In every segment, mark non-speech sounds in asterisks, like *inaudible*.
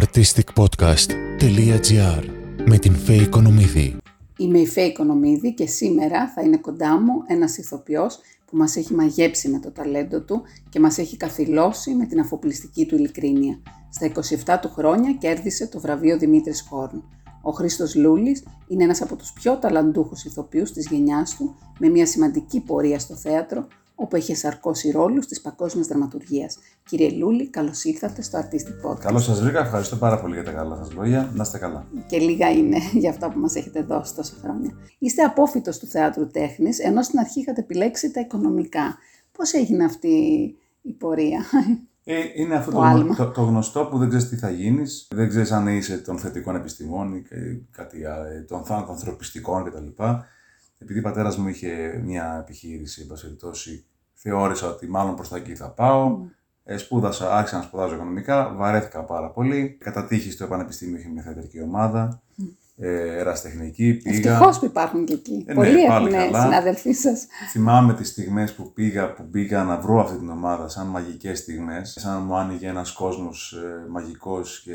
artisticpodcast.gr με την Φέη Οικονομίδη. Είμαι η Φέη Οικονομίδη και σήμερα θα είναι κοντά μου ένας ηθοποιός που μας έχει μαγέψει με το ταλέντο του και μας έχει καθυλώσει με την αφοπλιστική του ειλικρίνεια. Στα 27 του χρόνια κέρδισε το βραβείο Δημήτρης Χόρν. Ο Χρήστος Λούλης είναι ένας από τους πιο ταλαντούχους ηθοποιούς της γενιάς του, με μια σημαντική πορεία στο θέατρο, όπου έχει σαρκώσει ρόλους της παγκόσμιας δραματουργίας. Κύριε Λούλη, καλώς ήρθατε στο Artistic Podcast. Καλώς σας βρήκα, ευχαριστώ πάρα πολύ για τα καλά σας λόγια. Να είστε καλά. Και λίγα είναι *laughs* για αυτά που μας έχετε δώσει τόσα χρόνια. Είστε απόφυτος του θεάτρου τέχνης, ενώ στην αρχή είχατε επιλέξει τα οικονομικά. Πώς έγινε αυτή η πορεία; Ε, είναι αυτό Το το, άλμα. το, το γνωστό που δεν ξέρεις τι θα γίνεις, δεν ξέρεις αν είσαι των θετικών επιστημών ή κάτι, άλλο, ε, των θα- ανθρωπιστικών κτλ. Επειδή ο πατέρας μου είχε μια επιχείρηση, εν πάση περιπτώσει, θεώρησα ότι μάλλον προς τα εκεί θα πάω. Ε, σπούδασα, άρχισα να σπουδάζω οικονομικά, βαρέθηκα πάρα πολύ. Κατά τύχη στο Πανεπιστήμιο είχε μια θεατρική ομάδα, ε, ερασιτεχνική, πήγα. Ευτυχώς που υπάρχουν και εκεί. Ε, ναι, Πολλοί πάλι έχουν καλά. συναδελφοί σας. Θυμάμαι τις στιγμές που πήγα, που πήγα να βρω αυτή την ομάδα σαν μαγικές στιγμές, σαν να μου άνοιγε ένας κόσμος ε, μαγικός και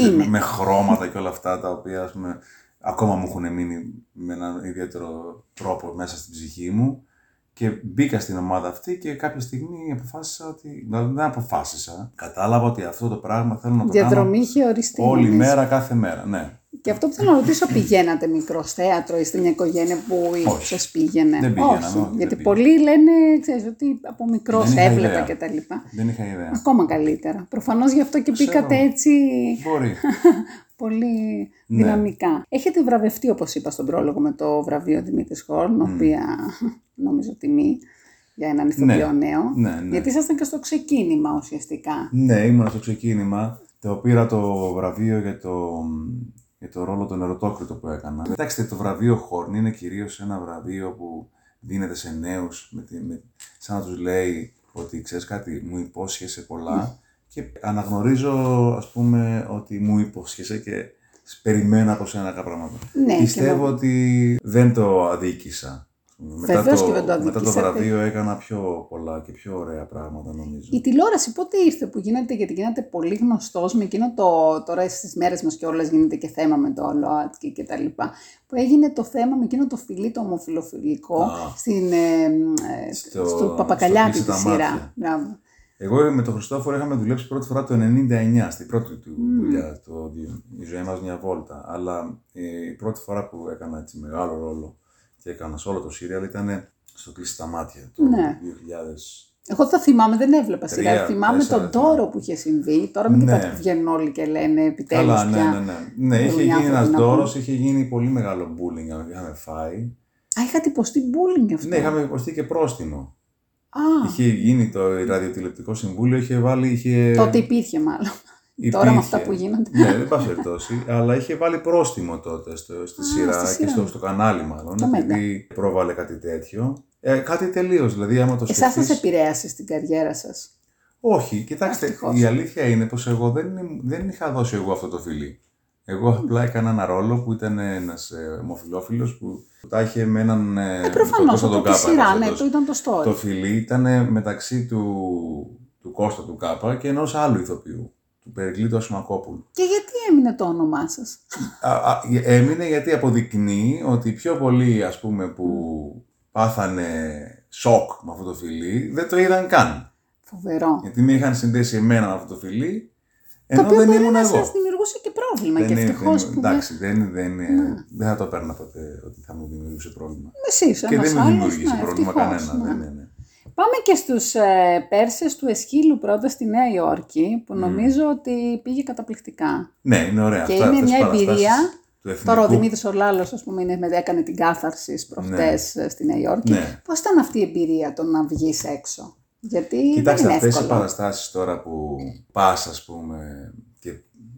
Είναι. με χρώματα και όλα αυτά τα οποία ας πούμε, ακόμα μου έχουν μείνει με έναν ιδιαίτερο τρόπο μέσα στην ψυχή μου και μπήκα στην ομάδα αυτή και κάποια στιγμή αποφάσισα ότι, δηλαδή δεν αποφάσισα, κατάλαβα ότι αυτό το πράγμα θέλω να το Διαδρομή είχε οριστεί. κάνω όλη νομίζω. μέρα, κάθε μέρα, ναι. Και αυτό που θέλω να ρωτήσω, πηγαίνατε μικρός θέατρο, είστε μια οικογένεια που Όχι. σα πήγαινε; Δεν πήγαινα, όχι. όχι, δεν γιατί πήγαινα. πολλοί λένε, ξέρεις, ότι από μικρός Δεν είχα έβλεπα ιδέα. κτλ. Δεν είχα ιδέα. Ακόμα καλύτερα. Προφανώς γι' αυτό και Ξέρω. μπήκατε έτσι Μπορεί. *laughs* πολύ Ναι. δυναμικά. Έχετε βραβευτεί, όπως είπα στον πρόλογο, με το βραβείο Δημήτρης Χόρν, οποία *laughs* νομίζω τιμή για έναν ηθοποιό Ναι. νέο. Ναι, ναι. Γιατί ήσασταν και στο ξεκίνημα ουσιαστικά. Ναι, ήμουν στο ξεκίνημα. Το πήρα το βραβείο για το, για το ρόλο τον ερωτόκριτο που έκανα. Κοιτάξτε, το βραβείο Χόρν είναι κυρίως ένα βραβείο που δίνεται σε νέους, με, τη- με, σαν να τους λέει ότι ξέρεις κάτι, μου υπόσχεσαι πολλά και αναγνωρίζω ας πούμε ότι μου υπόσχεσαι και περιμένω από σένα κάποια πράγματα. Ναι, Πιστεύω και ότι δεν το αδίκησα. Μετά Βεβαίως το, και δεν το μετά το αδικήσατε. βραβείο έκανα πιο πολλά και πιο ωραία πράγματα νομίζω. Η τηλεόραση πότε ήρθε που γίνεται, γιατί γίνατε πολύ γνωστός με εκείνο το, τώρα στις μέρες μας και όλες γίνεται και θέμα με το ΛΟΑΤΚΙ και τα λοιπά, που έγινε το θέμα με εκείνο το φιλί το ομοφιλοφιλικό Α. στην, ε, ε, Στο- στο, στο Παπακαλιάτη Κλείσε τη τα σειρά. μάτια. Μπράβο. Εγώ με τον Χριστόφορο είχαμε δουλέψει πρώτη φορά το 99, στην πρώτη του δουλειά, το, η ζωή μας μια βόλτα. Αλλά ε, η πρώτη φορά που έκανα έτσι μεγάλο ρόλο και έκανα σε όλο το σύριαλ ήταν στο κλείσει τα μάτια το Ναι. 2000. Εγώ θα θυμάμαι, δεν έβλεπα Τρία, σειρά. Θυμάμαι τέσσερα, τον θυμάμαι. τόρο που είχε συμβεί. Τώρα μην Ναι. κοιτάτε που βγαίνουν όλοι και λένε επιτέλους Καλά, ναι, πια. ναι, ναι. Ναι, είχε μπορούν οι γίνει άνθρωποι ένας να δώρος, πούν. είχε γίνει πολύ μεγάλο bullying, είχαμε φάει. Α, είχατε υποστεί bullying αυτό; Ναι, είχαμε υποστεί και πρόστιμο. Α, Είχε γίνει το ραδιοτηλεπτικό συμβούλιο, είχε βάλει, είχε... τότε υπήρχε μάλλον. Τώρα με αυτά Υπήρχε. που γίνονται. Ναι, δεν πάση περιπτώσει. αλλά είχε βάλει πρόστιμο τότε στο, στη Α, σειρά στη και σειρά. στο, στο κανάλι μάλλον. Το επειδή πρόβαλε κάτι τέτοιο. Ε, κάτι τελείως. Δηλαδή, άμα το Εσάς σκεφτείς... σας επηρέασε στην καριέρα σας; Όχι, κοιτάξτε, Ευτυχώς. η αλήθεια είναι πως εγώ δεν, είναι- δεν είχα δώσει εγώ αυτό το φιλί. Εγώ απλά έκανα ένα ρόλο που ήταν ένας ε, ομοφιλόφιλος που τα είχε με έναν... Ε, Ε, προφανώς, Κώστα από τον τη Κάπα, σειρά, εν ναι, πάση το ήταν το story. Το φιλί ήταν μεταξύ του, του Κώστα του Κάπα και ενός άλλου ηθοποιού, του Περικλήτου Ασημακόπουλου. Και γιατί έμεινε το όνομά σας; Α, α, έμεινε γιατί αποδεικνύει ότι οι πιο πολλοί ας πούμε που πάθανε σοκ με αυτό το φιλί δεν το είδαν καν. Φοβερό. Γιατί με είχαν συνδέσει εμένα με αυτό το φιλί το ενώ οποίο δεν μπορεί ήμουν να εγώ. σας δημιουργούσε και πρόβλημα Δεν και είναι- ευτυχώς δεν- που δεν... εντάξει, δεν, δεν, Ναι. δεν θα το έπαιρνα ποτέ ότι θα μου δημιουργούσε πρόβλημα. Εσείς, και ένας δεν μου άλλος, δημιούργησε ναι, πρόβλημα ευτυχώς, κανένα. ναι. Ναι, ναι, ναι. Πάμε και στους ε, Πέρσες του Εσχύλου πρώτα στη Νέα Υόρκη, που νομίζω ότι πήγε καταπληκτικά. Ναι, είναι ωραία. Και Αυτά, είναι αυτές μια οι παραστάσεις εμπειρία. Του εθνικού. Τώρα ο Δημήτρης ο Λάλος, ας πούμε, είναι, έκανε την κάθαρση προχτές ε, στη Νέα Υόρκη. Ναι. Πώς ήταν αυτή η εμπειρία το να βγεις έξω; Γιατί Κοιτάξτε, δεν είναι αυτές οι εύκολο. παραστάσεις τώρα που πας, ας πούμε, και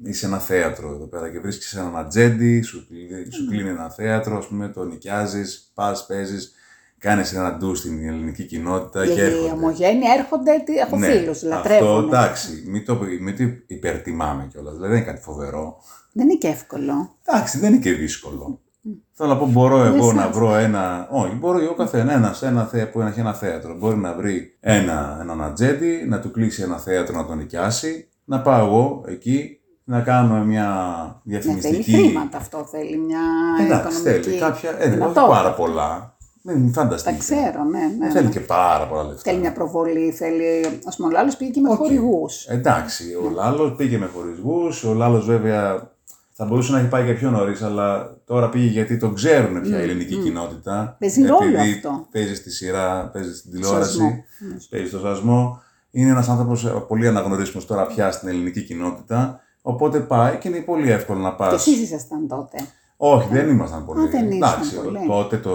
είσαι σε ένα θέατρο εδώ πέρα και βρίσκεις έναν ατζέντη, σου, κλείνει- σου κλείνει ένα θέατρο, ας πούμε, το νοικιάζεις, πας, παίζεις, κάνεις ένα ντου στην ελληνική κοινότητα και Γιατί οι έρχονται. ομογένειοι έρχονται, τι- έχω Ναι, φίλους, Αυτό, λατρεύουν. εντάξει, μην το, μην το υπερτιμάμε κιόλας, δηλαδή δεν είναι κάτι φοβερό. Δεν είναι και εύκολο. Εντάξει, δεν είναι και δύσκολο. Θέλω να πω, μπορώ Δεν εγώ σας. να βρω ένα. Όχι, μπορεί ο καθένα ένας, ένα θέα που έχει ένα θέατρο. Μπορεί να βρει ένα, έναν ατζέντη, να του κλείσει ένα θέατρο να τον νοικιάσει, να πάω εγώ εκεί να κάνουμε μια Ναι, θέλει διαφημιστική. χρήματα αυτό, θέλει μια Εντάξει, οικονομική θέλει κάποια. Ε, όχι δυνατότητα. πάρα πολλά. Μην Τα φανταστείτε. ξέρω, ναι, ναι. Δεν ναι. θέλει και πάρα πολλά λεφτά. Θέλει μια προβολή, θέλει. Α πούμε, ο Λάλος πήγε και με Οκ. χορηγούς. Εντάξει, ο Λάλος πήγε με χορηγούς. Ο Λάλος βέβαια θα μπορούσε να έχει πάει και πιο νωρίς, αλλά τώρα πήγε γιατί τον ξέρουν πια η ελληνική κοινότητα. Παίζει ρόλο επειδή αυτό. Παίζεις στη σειρά, παίζεις στην τηλεόραση, Σασμό. παίζεις στο Σασμό. Είναι ένας άνθρωπος πολύ αναγνωρίσιμος τώρα πια στην ελληνική κοινότητα. Οπότε πάει και είναι πολύ εύκολο να πας. Και εσείς ήσασταν τότε. Όχι, δεν ήμασταν πολύ. Α, δεν ήσασταν Εντάξει, πολύ. τότε το,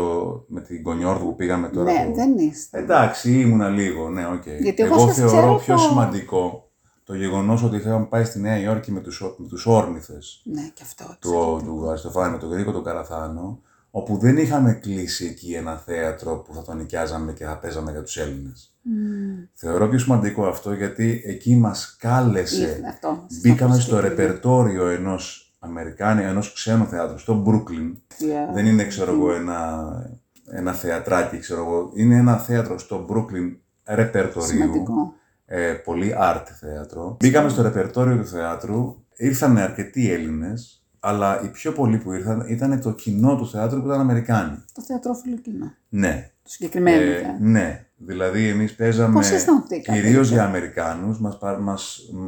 με την Κονιόρδου που πήγαμε τώρα. Ναι, που- δεν είστε. Εντάξει, ήμουνα λίγο, ναι, οκ. Γιατί εγώ εγώ σας θεωρώ ξέρω πιο το- σημαντικό το γεγονός ότι είχαμε πάει στη Νέα Υόρκη με τους με τους Όρνιθες Ναι, και αυτό. του, του Αριστοφάνη με τον Νίκο τον Καραθάνο, όπου δεν είχαμε κλείσει εκεί ένα θέατρο που θα τον νοικιάζαμε και θα παίζαμε για τους Έλληνες. Θεωρώ πιο σημαντικό αυτό γιατί εκεί μας κάλεσε, Ήρθε αυτό. μπήκαμε Σας στο το σκέφτομαι. ρεπερτόριο ενός Αμερικάνου, ενός ξένου θεάτρου, στο Brooklyn. Yeah. Δεν είναι, ξέρω εγώ, ένα, ένα θεατράκι, ξέρω εγώ. Είναι ένα θέατρο στο Brooklyn ρεπερτορίου. Σημαντικό. Ε, πολύ art θέατρο. Μπήκαμε στο ρεπερτόριο του θεάτρου. Ήρθαν αρκετοί Έλληνες, αλλά οι πιο πολλοί που ήρθαν ήταν το κοινό του θεάτρου που ήταν Αμερικάνοι. Το θεατρόφιλο κοινό. Ναι. Το συγκεκριμένο. Ε, θεάτρο. ναι. Δηλαδή, εμείς παίζαμε Πώς αισθανθήκατε, κυρίως έτσι; για Αμερικάνους. Μας μας, μ,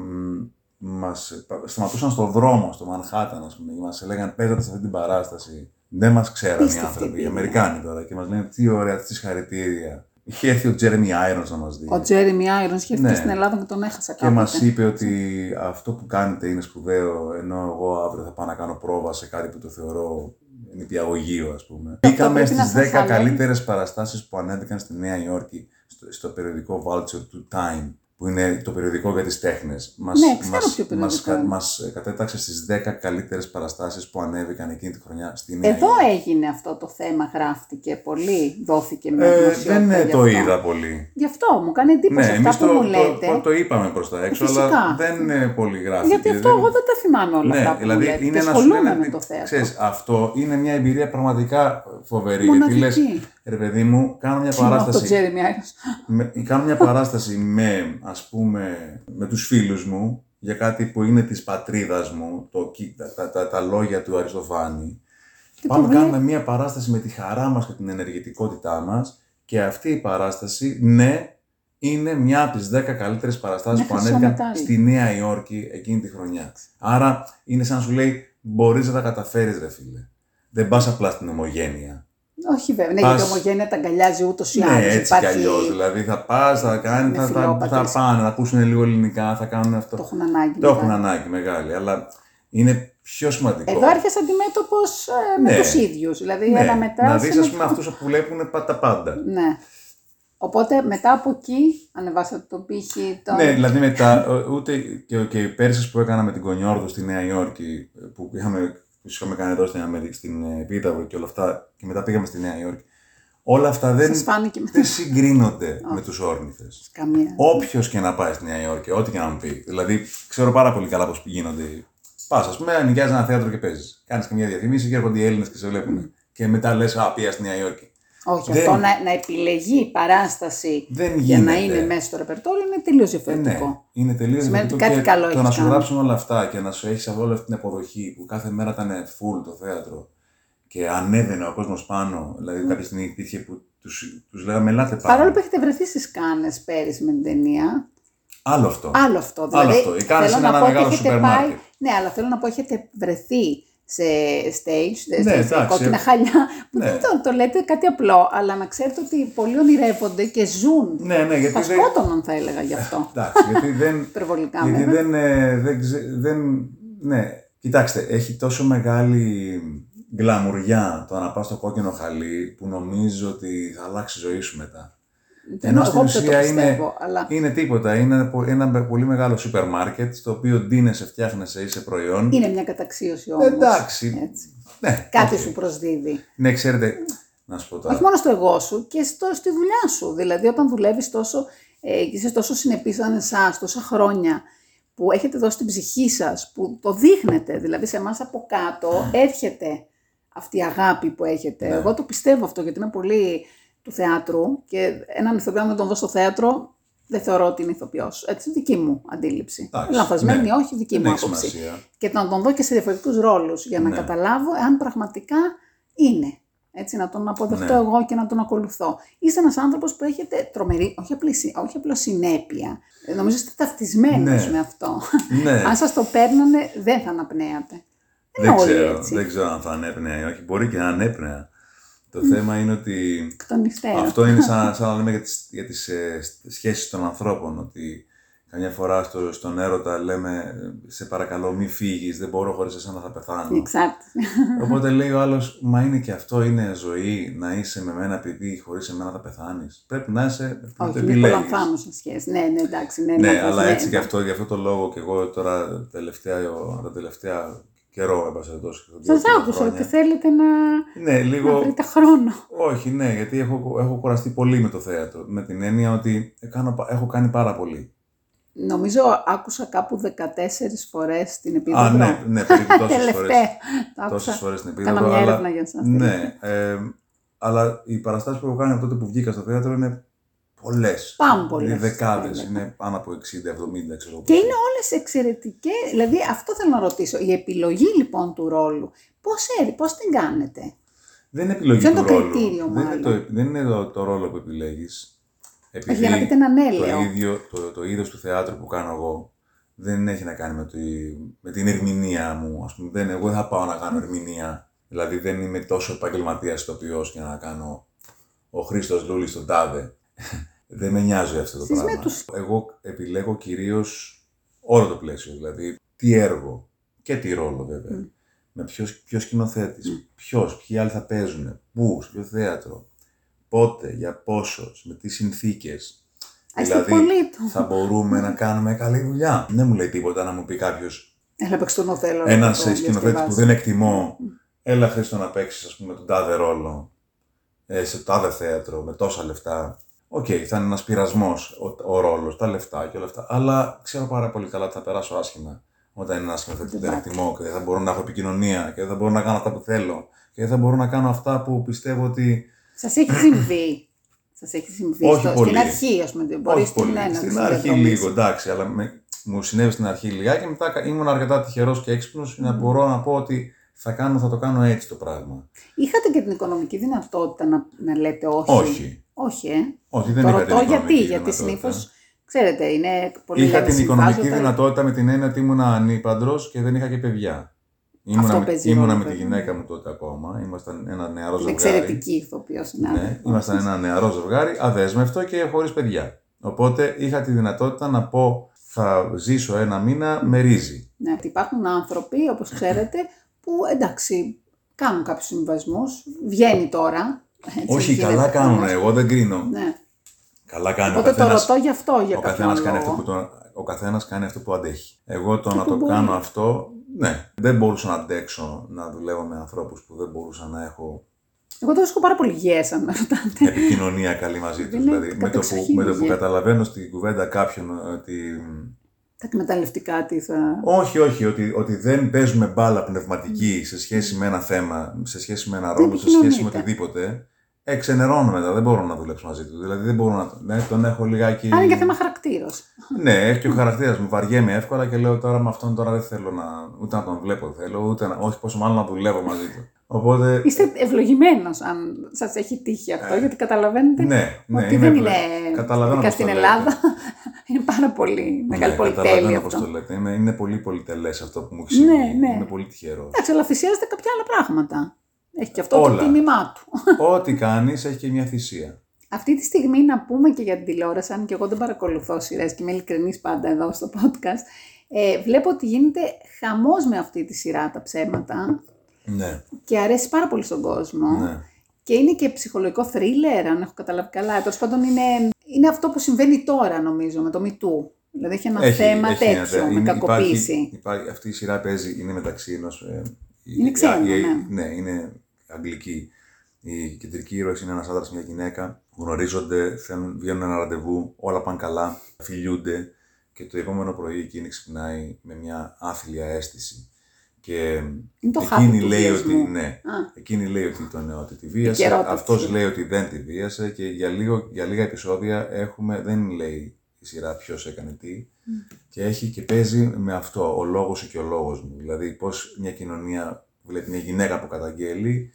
μας σταματούσαν στο δρόμο, στο Μανχάταν, ας πούμε. Μας έλεγαν παίζατε σε αυτή την παράσταση. Δεν μας ξέραν οι Απίστευτη άνθρωποι, οι εμπειρία. Αμερικάνοι τώρα. Και μας λένε τι ωραία, τι συγχαρητήρια. Είχε έρθει ο Τζέρεμι Άιρονς να μας δει. Ο Τζέρεμι Άιρονς είχε έρθει Ναι. στην Ελλάδα και τον έχασα Και κάποτε. μας είπε ότι αυτό που κάνετε είναι σπουδαίο, ενώ εγώ αύριο θα πάω να κάνω πρόβα σε κάτι που το θεωρώ νηπιαγωγείο, ας πούμε. Μπήκαμε πρέπει να στι σας 10 ανέβει. καλύτερες παραστάσεις που ανέβηκαν στη Νέα Υόρκη, στο, στο περιοδικό Vulture του Time, που είναι το περιοδικό για τις τέχνες. Μας, Ναι, ξέρω μας, ποιο μας, περιοδικό είναι. μας κατέταξε στις 10 καλύτερες παραστάσεις που ανέβηκαν εκείνη τη χρονιά στη Νέα Εδώ Υόρκη. έγινε αυτό το θέμα, γράφτηκε πολύ, δόθηκε μια Ε, δημοσιότητα δεν ε, γι' το αυτό. είδα πολύ. Γι' αυτό μου κάνει εντύπωση Ναι, αυτά εμείς που το, μου το, λέτε. το, το είπαμε προς τα έξω, Φυσικά. αλλά δεν ε, πολύ γράφτηκε. γιατί αυτό δεν- εγώ δεν τα θυμάμαι όλα Ναι, αυτά που δηλαδή μου λέτε. είναι και να σου ασχολούμαι λένε, με το θέατρο. ξέρεις, αυτό είναι μια εμπειρία πραγματικά φοβερή. Μοναδική. Γιατί λες, ρε παιδί μου, κάνω μια Τι είναι αυτό το παράσταση, Τζέρεμι Άιρον. με, κάνω μια παράσταση με, ας πούμε, με τους φίλους μου για κάτι που είναι της πατρίδας μου, το, κοι- τα, τα, τα, τα λόγια του Αριστοφάνη. Και Πάμε το να βλέ- κάνουμε μια παράσταση με τη χαρά μας και την ενεργητικότητά μας και αυτή η παράσταση, ναι, είναι μια από τις 10 καλύτερες παραστάσεις Μια που ανέβηκαν χρυσό στη Νέα Υόρκη εκείνη τη χρονιά. Άρα είναι σαν να σου λέει, μπορείς να τα καταφέρεις ρε φίλε. Δεν πας απλά στην ομογένεια. Όχι βέβαια, ναι, Πας- γιατί η ομογένεια τα αγκαλιάζει ούτως ή Ναι, άλλως. έτσι κι αλλιώς. Δηλαδή θα πας, θα, κάνει, με θα, θα, θα φιλόπατρες. πάνε, θα ακούσουν λίγο ελληνικά, θα κάνουν αυτό. Το έχουν ανάγκη. Το έχουν μετά. ανάγκη μεγάλη, αλλά είναι πιο σημαντικό. Εδώ έρχεσαι αντιμέτωπος με Ναι. τους ίδιους. Δηλαδή, ναι, ένα μετά. να δεις ας πούμε αυτούς που βλέπουν πα- τα πάντα. Ναι. Οπότε μετά από εκεί ανεβάσατε τον πύχη. Τον... Ναι, δηλαδή μετά, ο- ούτε και, και οι πέρσι που έκανα με την Κονιόρδο στη Νέα Υόρκη, που είχαμε, που είχαμε κάνει εδώ στην, Αμερική, στην ε, Επίταυρο και όλα αυτά, και μετά πήγαμε στη Νέα Υόρκη, όλα αυτά δεν, Σας φάνηκε μετά. δεν συγκρίνονται *laughs* με τους όρνηθες. Καμία. Όποιος και να πάει στη Νέα Υόρκη, ό,τι και να μου πει. Δηλαδή, ξέρω πάρα πολύ καλά πώς γίνονται. Πας, ας πούμε, νοικιάζεις ένα θέατρο και παίζεις. Κάνεις και μια διαφήμιση και έρχονται οι Έλληνες και σε βλέπουν. Και μετά λες, Α, πήγα στη Νέα Υόρκη. Όχι, δεν- αυτό να, να επιλεγεί η παράσταση Δεν για να γίνεται. είναι μέσα στο ρεπερτόριο είναι τελείως Ε, διαφορετικό. ναι, είναι τελείως Σημαίνει ότι διαφορετικό. κάτι και καλό το έχεις να σου κάνει. γράψουν όλα αυτά και να σου έχεις όλη αυτή την αποδοχή που κάθε μέρα ήταν full το θέατρο και ανέβαινε ο κόσμος πάνω. Δηλαδή, κάποια στιγμή υπήρχε που τους λέγαμε, Ελάτε πάνω. Παρόλο που έχετε βρεθεί στις Κάνες πέρυσι με την ταινία, Άλλο αυτό. άλλο αυτό. Δηλαδή, αυτό. Οι Κάνες θέλω είναι να ένα πω ότι μεγάλο έχετε σούπερ πάει- μάρκετ. Ναι, αλλά θέλω να πω έχετε βρεθεί σε stage, σε- Ναι, σε εντάξει. κόκκινα χαλιά, που Ναι. δεν το, το λέτε κάτι απλό, αλλά να ξέρετε ότι πολλοί ονειρεύονται και ζουν. Ναι, ναι, γιατί Θα δεν. σκότωναν, θα έλεγα γι' αυτό. Εντάξει, γιατί δεν. *laughs* Υπερβολικά Γιατί βέβαια. δεν, ε, δεν, ξε- δεν, ναι, κοιτάξτε, έχει τόσο μεγάλη γκλαμουριά το να πας στο κόκκινο χαλί που νομίζω ότι θα αλλάξει η ζωή σου μετά. Ενώ Ενώ στην εγώ δεν το ουσία είναι, πιστεύω, αλλά είναι τίποτα. Είναι ένα πο- ένα πολύ μεγάλο σούπερ μάρκετ στο οποίο ντύνεσαι, φτιάχνεσαι, είσαι προϊόν. είναι μια καταξίωση όμως. Εντάξει. Έτσι. Ναι, Κάτι οκ. σου προσδίδει. Ναι, ξέρετε, να σου πω τώρα. Όχι μόνο στο εγώ σου και στο, στη δουλειά σου. Δηλαδή, όταν δουλεύεις τόσο ε, και είσαι τόσο συνεπής σαν εσάς, τόσα χρόνια που έχετε δώσει την ψυχή σας, που το δείχνετε. Δηλαδή, σε εμάς από κάτω έρχεται αυτή η αγάπη που έχετε. Εγώ το πιστεύω αυτό γιατί είμαι πολύ του θεάτρου και έναν ηθοποιό να τον δω στο θέατρο δεν θεωρώ ότι είναι ηθοποιός. Έτσι, δική μου αντίληψη. Εντάξει, Λαθασμένη, ναι. όχι, δική Δεν μου έχει άποψη. σημασία. Και να τον δω και σε διαφορετικούς ρόλους για να Ναι. καταλάβω αν πραγματικά είναι. Έτσι, να τον αποδεχτώ Ναι. εγώ και να τον ακολουθώ. Είστε ένας άνθρωπος που έχετε τρομερή, όχι, απλή, συ- όχι απλώ συνέπεια. Ε, Νομίζω είστε ταυτισμένος Ναι. με αυτό. Ναι. αν σας το παίρνανε, δεν θα αναπνέατε. Δεν είναι όλοι ξέρω, έτσι. δεν ξέρω αν θα ανέπνεα ή όχι. Μπορεί και να ανέπνεα. Το θέμα είναι ότι Εκ των υστέρων. αυτό είναι σαν, σαν να λέμε για τις, για τις ε, σχέσεις των ανθρώπων. Ότι καμιά φορά στο, στον έρωτα λέμε ε, σε παρακαλώ μη φύγεις, δεν μπορώ χωρίς εσένα θα Η πεθάνω. εξάρτηση. Οπότε λέει ο άλλος, μα είναι και αυτό είναι ζωή να είσαι με μένα επειδή χωρίς εμένα θα πεθάνεις. Πρέπει να είσαι, να το όχι, είναι επιλέγεις. πολλαμφάνουσα σχέση. Ναι, ναι, εντάξει. Ναι, Ναι, να αλλά ναι, έτσι και ναι. αυτό, γι' αυτό το λόγο και εγώ τώρα τελευταία, τα τελευταία καιρό, εν πάση περιπτώσει, τα Σας δύο άκουσα χρόνια. ότι θέλετε να, Ναι, λίγο. να βρείτε χρόνο. Όχι, ναι, γιατί έχω, έχω κουραστεί πολύ με το θέατρο. Με την έννοια ότι κάνω, έχω κάνει πάρα πολύ. Νομίζω άκουσα κάπου 14 φορές την επίδοδο. Α, ναι, ναι, περίπου *laughs* τόσες φορές. Τελευταία. Το άκουσα. Τόσες φορές την επίδοδο. Κάνα μια αλλά- έρευνα για εσάς. Ναι, ε, αλλά οι παραστάσεις που έχω κάνει από τότε που βγήκα στο θέατρο είναι πολλές. Πάμε πολλές, Είναι δεκάδες, βέβαια. είναι πάνω από 60-70, ξέρω εγώ. Και είναι όλες εξαιρετικές. Δηλαδή αυτό θέλω να ρωτήσω. Η επιλογή λοιπόν του ρόλου. Πώς έρει, πώς την κάνετε; Δεν είναι επιλογή Ποιο είναι του το ρόλου. κριτήριο, δεν, είναι μάλλον; το, δεν είναι το, το ρόλο που επιλέγεις. Επειδή για να πείτε ένα ναι, το, λέω. ίδιο, το, το είδος του θεάτρου που κάνω εγώ δεν έχει να κάνει με, τη, με την ερμηνεία μου. Ας πούμε, δεν, εγώ δεν θα πάω να κάνω ερμηνεία. Δηλαδή δεν είμαι τόσο επαγγελματίας ηθοποιός για να κάνω ο Χρήστος Λούλης στον τάδε. Δεν με νοιάζει αυτό το Εσείς με πράγμα. τους- Εγώ επιλέγω κυρίως όλο το πλαίσιο. Δηλαδή τι έργο και τι ρόλο βέβαια. Μμ. Με ποιος, ποιος σκηνοθέτης, ποιος, ποιοι άλλοι θα παίζουν, πούς, σε ποιο θέατρο, πότε, για πόσος, με τι συνθήκες. Α, είστε Δηλαδή, πολύ του. θα μπορούμε να κάνουμε καλή δουλειά. Δεν μου λέει τίποτα να μου πει κάποιος, Έλα παίξω τον Οθέλο. ένας να το σκηνοθέτης που διασκευάσω. δεν εκτιμώ, έλα Χρήστο να παίξεις, ας πούμε, τον τάδε ρόλο ε, σε τάδε θέατρο με τόσα λεφτά. Οκ, θα είναι ένας πειρασμός ο, ο ρόλος, τα λεφτά και όλα αυτά. Αλλά ξέρω πάρα πολύ καλά ότι θα περάσω άσχημα όταν είναι ένα σκηνοθέτη που δεν Εντάξει. εκτιμώ και δεν θα μπορώ να έχω επικοινωνία και δεν θα μπορώ να κάνω αυτά που θέλω και δεν θα μπορώ να κάνω αυτά που πιστεύω ότι. Σας έχει συμβεί. Σας έχει συμβεί Όχι στο, πολύ. στην αρχή, ας πούμε. Μπορείς Όχι πολύ. στην, Στην έναρξη αρχή διαδρομής. λίγο, εντάξει, αλλά με, μου συνέβη στην αρχή λιγάκι και μετά ήμουν αρκετά τυχερός και έξυπνος να μπορώ να πω ότι θα, κάνω, θα το κάνω έτσι το πράγμα. Είχατε και την οικονομική δυνατότητα να, να λέτε όχι; Όχι. Όχι, ε. Όχι, δεν το είχα ρωτώ την γιατί, οικονομική γιατί δυνατότητα. συνήθως, ξέρετε, είναι πολύ Είχα λένε την οικονομική συμβάζοντα. δυνατότητα με την έννοια ότι ήμουν ανήπαντρος και δεν είχα και παιδιά. Ήμουνα, Αυτό με- παίζει ήμουνα ρόλο, με τη βέβαια. γυναίκα μου τότε ακόμα. Ήμασταν ένα νεαρό Είναι ζευγάρι. εξαιρετική ηθοποιός. Ναι, ήμασταν ένα νεαρό ζευγάρι, αδέσμευτο και χωρίς παιδιά. Οπότε είχα τη δυνατότητα να πω θα ζήσω ένα μήνα με ρύζι. Ναι, ότι υπάρχουν άνθρωποι, όπως ξέρετε, που εντάξει, κάνουν κάποιους συμβασμούς, βγαίνει τώρα. Έτσι, Όχι, γίνεται καλά κάνουν, όμως. εγώ δεν κρίνω. Ναι. Καλά κάνει ο Οπότε το καθένας. ρωτώ γι' αυτό, για Ο κάποιον καθένας κάνει αυτό λόγο. που τον, ο καθένας κάνει αυτό που αντέχει. Εγώ το Και να που το μπορεί. κάνω αυτό, ναι. Δεν μπορούσα να αντέξω να δουλεύω με ανθρώπους που δεν μπορούσα να έχω Εγώ το βρίσκω πάρα πολύ υγιές, αν με ρωτάτε. επικοινωνία καλή μαζί τους. Είναι δηλαδή, με το, που, κατεξοχήν με το που υγιή. καταλαβαίνω στην κουβέντα κάποιον ότι... Τα εκμεταλλευτικά τι θα... Όχι, όχι, ότι, ότι δεν παίζουμε μπάλα πνευματική σε σχέση με ένα θέμα, σε σχέση με ένα ρόλο, σε σχέση με επικοινωνείτε. οτιδήποτε. Εξενερώνω μετά, δεν μπορώ να δουλέψω μαζί του. Δηλαδή δεν μπορώ να. Ναι, τον έχω λιγάκι. Αν είναι και θέμα χαρακτήρος. Ναι, έχει και ο χαρακτήρας μου. Βαριέμαι εύκολα και λέω τώρα με αυτόν τώρα δεν θέλω να. ούτε να τον βλέπω δεν θέλω, ούτε να. όχι πόσο μάλλον να δουλεύω μαζί του. Οπότε. Είστε ευλογημένος αν σας έχει τύχει αυτό, γιατί καταλαβαίνετε ναι, ναι, ότι είμαι δεν ευλο- είναι Καταλαβαίνω ειδικά πώς στην το λέτε. Ελλάδα. *laughs* είναι πάρα πολύ μεγάλη ναι, πολυτέλεια καταλαβαίνω πώς αυτό. το λέτε. Είναι, είναι πολύ πολυτελές αυτό που μου έχει συμβεί. Ναι, ναι. Είμαι πολύ τυχερός. Εντάξει, αλλά θυσιάζεται κάποια άλλα πράγματα. Έχει και αυτό Όλα. το τίμημά του. *laughs* Ό,τι κάνεις έχει και μια θυσία. Αυτή τη στιγμή να πούμε και για την τηλεόραση, αν και εγώ δεν παρακολουθώ σειρές και είμαι ειλικρινής πάντα εδώ στο podcast, ε, βλέπω ότι γίνεται χαμός με αυτή τη σειρά τα ψέματα Ναι, και αρέσει πάρα πολύ στον κόσμο. ναι. Και είναι και ψυχολογικό θρίλερ, αν έχω καταλάβει καλά. Τέλος πάντων, είναι, είναι αυτό που συμβαίνει τώρα, νομίζω, με το MeToo. Δηλαδή έχει ένα θέμα έχει ένα τέτοιο, θε- με είναι- κακοποίηση. Υπάρχει, υπάρχει, αυτή η σειρά παίζει, είναι μεταξύ ενός. Ε, Είναι ξένο, ναι. ναι, είναι αγγλική. Η κεντρική ήρωα είναι ένας άντρας μια γυναίκα. Γνωρίζονται, θέλουν, βγαίνουν ένα ραντεβού, όλα πάνε καλά, φιλιούνται και το επόμενο πρωί εκείνη ξυπνάει με μια άθλια αίσθηση. Και Είναι το εκείνη χάπι του λέει ότι, βιασμού. ναι, Α. εκείνη λέει ότι, τον, ότι τη βίασε, Επικαιρότητα αυτός της. λέει ότι δεν τη βίασε και για, λίγο, για λίγα επεισόδια έχουμε, δεν λέει η σειρά ποιος έκανε τι. Και έχει και παίζει με αυτό, ο λόγος σου και ο λόγος μου. Δηλαδή πώς μια κοινωνία βλέπει μια γυναίκα που καταγγέλει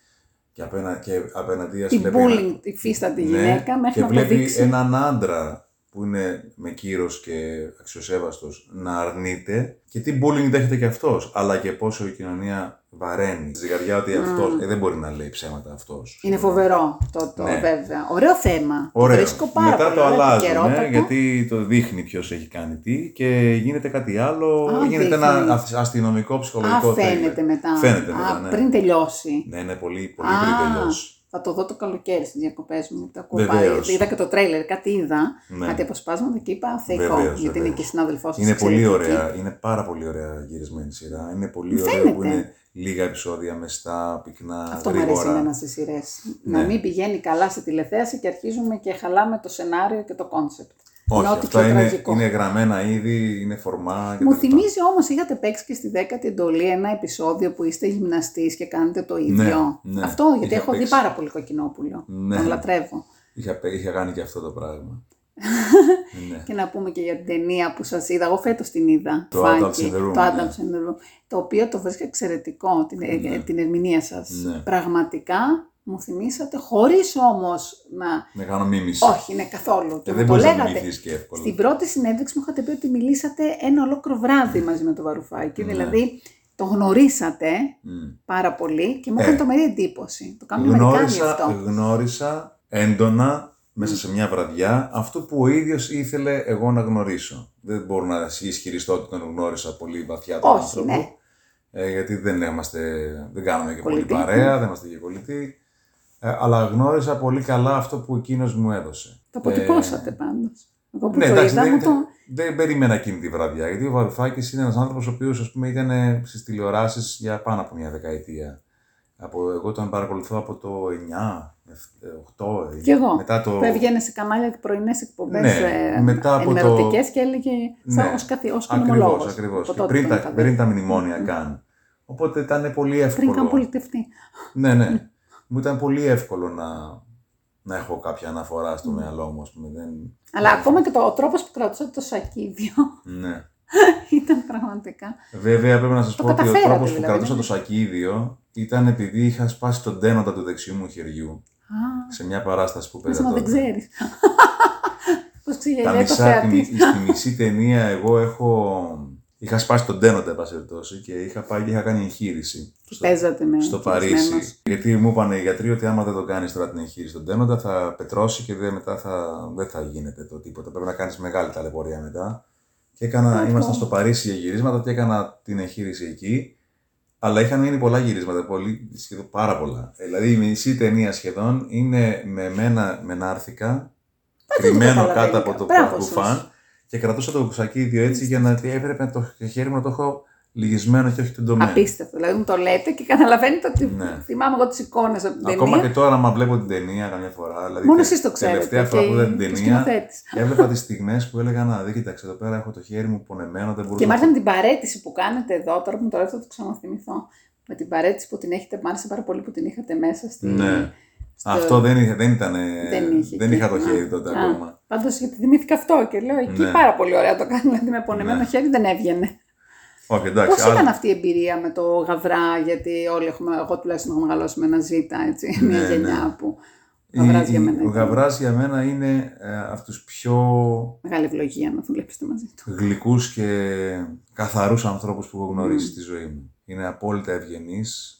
και, απένα, και απέναντίας Την βλέπει bullying, τη φύστατη ναι, γυναίκα μέχρι και να βλέπει αποδείξει. έναν άντρα που είναι με κύρος και αξιοσέβαστος να αρνείται και τι bullying δέχεται και αυτός, αλλά και πόσο η κοινωνία βαραίνει. Στη ζυγαριά ότι αυτός, ε, δεν μπορεί να λέει ψέματα αυτός. Είναι φοβερό το, το Ναι. βέβαια. Ωραίο θέμα. Το Ωραίο. βρίσκω πάρα Μετά πολύ το ωραία, αλλάζουν, επικαιρότατο. ναι, γιατί το δείχνει ποιος έχει κάνει τι και γίνεται κάτι άλλο. Α, γίνεται δείχνεις. ένα ασ- αστυνομικό ψυχολογικό Α, φαίνεται thriller. μετά. Φαίνεται Α, μετά, ναι. πριν τελειώσει. Ναι, ναι, πολύ, πολύ Α, πριν τελειώσει. Θα το δω το καλοκαίρι στις διακοπές μου. γιατί Το ακούω Βεβαίως. πάλι. Είδα και το τρέιλερ, κάτι είδα. Ναι. Κάτι αποσπάσματα και είπα θεϊκό. Βεβαίως, γιατί είναι βεβαίως. και συνάδελφός σα. Είναι πολύ ωραία, είναι πάρα πολύ ωραία γυρισμένη σειρά. Είναι πολύ ωραία Φαίνεται. που είναι λίγα επεισόδια μεστά, πυκνά, Αυτό μου αρέσει γρήγορα. εμένα στις σειρές. Ναι. Να μην πηγαίνει καλά στη τηλεθέαση και αρχίζουμε και χαλάμε το σενάριο και το κόνσεπτ. Όχι, Είναι ό,τι αυτά πιο είναι, τραγικό. είναι γραμμένα ήδη, είναι φορμά. και Μου τα λοιπά. θυμίζει όμως, είχατε παίξει και στη δέκατη εντολή ένα επεισόδιο που είστε γυμναστής και κάνετε το ίδιο. ναι. Αυτό γιατί Είχα έχω δει παίξει. πάρα πολύ Κοκκινόπουλο. Ναι. Τον λατρεύω. Είχα, πέ- είχα κάνει και αυτό το πράγμα. *laughs* ναι. Και να πούμε και για την ταινία που σας είδα. Εγώ φέτος την είδα. Το Funky, Adams in the Room, Το ναι. Adams in the Room. Το οποίο το βρίσκω εξαιρετικό, την, ε, την ερμηνεία σας. Ναι. Πραγματικά μου θυμήσατε, χωρίς όμως να... Να κάνω μίμηση. Όχι, ναι, καθόλου. Ε, μου δεν το μπορείς να λέγατε. μιμηθείς και εύκολα. Στην πρώτη συνέντευξη μου είχατε πει ότι μιλήσατε ένα ολόκληρο βράδυ μαζί με τον Βαρουφάκη. Ναι. Δηλαδή, το γνωρίσατε Μμ. πάρα πολύ και μου Ε. έκανε τρομερή εντύπωση. Το κάνουν οι Αμερικάνοι γνώρισα, αυτό. γνώρισα έντονα μέσα σε μια βραδιά αυτό που ο ίδιος ήθελε εγώ να γνωρίσω. Δεν μπορώ να ισχυριστώ ότι τον γνώρισα πολύ βαθιά τον Όχι, άνθρωπο. ναι. Ε, γιατί δεν, είμαστε, δεν κάνουμε και Κολλητοί. πολύ παρέα, δεν είμαστε και κολλητοί. Ε, αλλά γνώρισα πολύ καλά αυτό που εκείνος μου έδωσε. Το αποτυπώσατε πάντως. Εγώ που Ναι, το εντάξει, είδα, δεν, μου το... δεν περίμενα εκείνη τη βραδιά. Γιατί ο Βαρουφάκης είναι ένας άνθρωπος ο οποίος ήταν στις τηλεοράσεις για πάνω από μια δεκαετία. Από, εγώ τον παρακολουθώ από το 9, 8, 9. Κι εγώ. Μετά το... Που έβγαινε σε κανάλια και πρωινές εκπομπές Ναι, μετά από το- ενημερωτικές και έλεγε σαν Ναι, ως, καθη, ως Ακριβώς, οικονομολόγος. ακριβώς. Από Και τότε πριν, τον τα, είχα δει. πριν τα μνημόνια καν. Οπότε ήταν πολύ εύκολο. Πριν καν πολιτευτεί. Ναι, ναι. *laughs* Μου ήταν πολύ εύκολο να, να έχω κάποια αναφορά στο μυαλό μου, ας πούμε. Δεν... Αλλά ακόμα και το, ο τρόπος που κρατούσατε το σακίδιο Ναι. *laughs* ήταν πραγματικά. Βέβαια, πρέπει να σας Το πω ότι ο καταφέρατε, τρόπος που δηλαδή, κρατούσα ναι. το σακίδιο ήταν επειδή είχα σπάσει τον τένοντα του δεξιού μου χεριού Α, σε μια παράσταση που πες παίζα μα δεν τότε. ξέρεις. *laughs* Πώς Τα ξεγελάει το μισά, τη, θεατή. μι- στη μισή ταινία εγώ έχω. Είχα σπάσει τον τένοντα, εν πάση περιπτώσει, και είχα πάει και είχα κάνει εγχείρηση. Και παίζατε με στο κυρισμένος. Παρίσι. Γιατί μου είπαν οι γιατροί ότι άμα δεν το κάνεις τώρα την εγχείρηση στον τένοντα θα πετρώσει και δεν, μετά θα, δεν θα γίνεται το τίποτα. Πρέπει να κάνεις μεγάλη ταλαιπωρία μετά. Και έκανα, Οκ. ήμασταν στο Παρίσι για γυρίσματα και έκανα την εγχείρηση εκεί. Αλλά είχαν μείνει πολλά γυρίσματα, πολύ, σχεδόν πάρα πολλά. Ε, Δηλαδή η μισή ταινία σχεδόν είναι με μένα με νάρθηκα, δεν το κρυμμένο καταλαβαίνω. κάτω από το Μπράβο μπουφάν σας. Και κρατούσα το σακίδιο έτσι για να έπρεπε το χέρι μου να το έχω λυγισμένο και όχι τεντωμένο. Απίστευτο. Δηλαδή μου το λέτε και καταλαβαίνετε ότι Ναι. θυμάμαι εγώ τις εικόνες από την Ακόμα ταινία. και τώρα, άμα βλέπω την ταινία καμιά φορά. Δηλαδή, Μόνο τε- εσείς το ξέρετε. Τελευταία φορά και που είδα την ο ταινία, σκηνοθέτης. έβλεπα τις στιγμές που έλεγα Να δει, κοίταξε εδώ πέρα έχω το χέρι μου πονεμένο, δεν Και μπορούσα μάλιστα να. με την παρέτηση που κάνετε εδώ, τώρα που μου το λέτε θα το ξαναθυμηθώ. Με την παρέτηση που την έχετε, μ' άρεσε πάρα πολύ που την είχατε μέσα στη. Ναι. Στο- Αυτό δεν, είχε, δεν ήταν. Δεν είχε δεν εκεί. είχα το Α, χέρι τότε α. ακόμα. Πάντως γιατί θυμήθηκα αυτό και λέω εκεί Ναι. πάρα πολύ ωραία το κάνει. Δηλαδή με πονεμένο Ναι. χέρι δεν έβγαινε. Όχι, εντάξει. Πώς άλλο- ήταν αυτή η εμπειρία με το γαβρά, γιατί όλοι έχουμε, εγώ τουλάχιστον έχω μεγαλώσει με ένα ζήτα, έτσι, μια Ναι, γενιά ναι. που. η- Ο γαβράς για η- μένα Ο ήταν γαβράς για μένα είναι ε, από τους πιο Μεγάλη ευλογία να δουλέψετε μαζί του. γλυκούς και καθαρούς ανθρώπους που έχω γνωρίσει Mm. στη ζωή μου. Είναι απόλυτα ευγενής,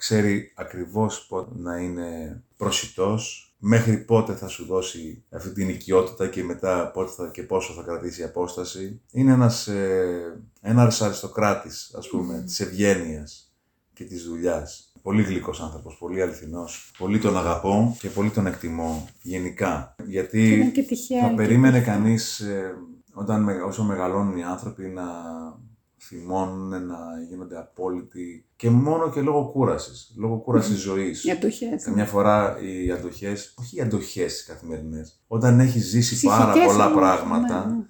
ξέρει ακριβώς πότε να είναι προσιτός, μέχρι πότε θα σου δώσει αυτή την οικειότητα και μετά πότε θα, και πόσο θα κρατήσει η απόσταση. Είναι ένας, ε, ένας αριστοκράτης, ας πούμε, Mm. της ευγένειας και της δουλειάς. Πολύ γλυκός άνθρωπος, πολύ αληθινός. Πολύ τον αγαπώ και πολύ τον εκτιμώ γενικά. Γιατί Είναι και τυχαία. θα και περίμενε τυχαία. κανείς ε, όταν, με- όσο μεγαλώνουν οι άνθρωποι να θυμώνουν, να γίνονται απόλυτοι και μόνο και λόγω κούρασης, λόγω κούρασης ζωής. Οι αντοχές. Καμιά φορά οι αντοχές, όχι οι αντοχές καθημερινές, όταν έχεις ζήσει πάρα Ψυχικές πολλά όμως, πράγματα ναι, ναι.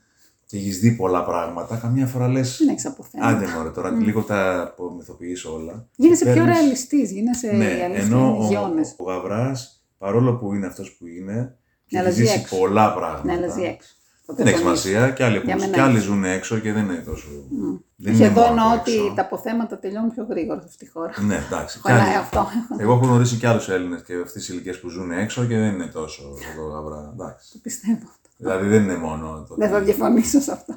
και έχεις δει πολλά πράγματα, καμιά φορά λες, Δεν έχεις αποθέματα. άντε μωρέ τώρα, λίγο τα απομυθοποιήσω όλα. Γίνεσαι πιο Παίρνεις- ρεαλιστής, γίνεσαι ναι, η αλήθεια ενώ είναι ο, γιώνες. ο Γαβράς, παρόλο που είναι αυτός που είναι, και Ναι, έχει αλλά ζει ζήσει έξω. πολλά πράγματα. Ναι, αλλά ζει έξω. Δεν έχεις τονίζω. σημασία. Και άλλοι, Για που- μένα και άλλοι έχει. ζουν έξω και δεν είναι τόσο. Δεν Και είναι εδώ μόνο εννοώ το έξω. ότι τα αποθέματα τελειώνουν πιο γρήγορα σε αυτή τη χώρα. Ναι, εντάξει. και Χωράει άλλοι- αυτό. Εγώ έχω γνωρίσει και άλλους Έλληνες και αυτές τι ηλικίες που ζουν έξω και δεν είναι τόσο εδώ γαμπρά. Εντάξει. Το πιστεύω. Δηλαδή δεν είναι μόνο το. Δεν θα διαφωνήσω σε αυτό.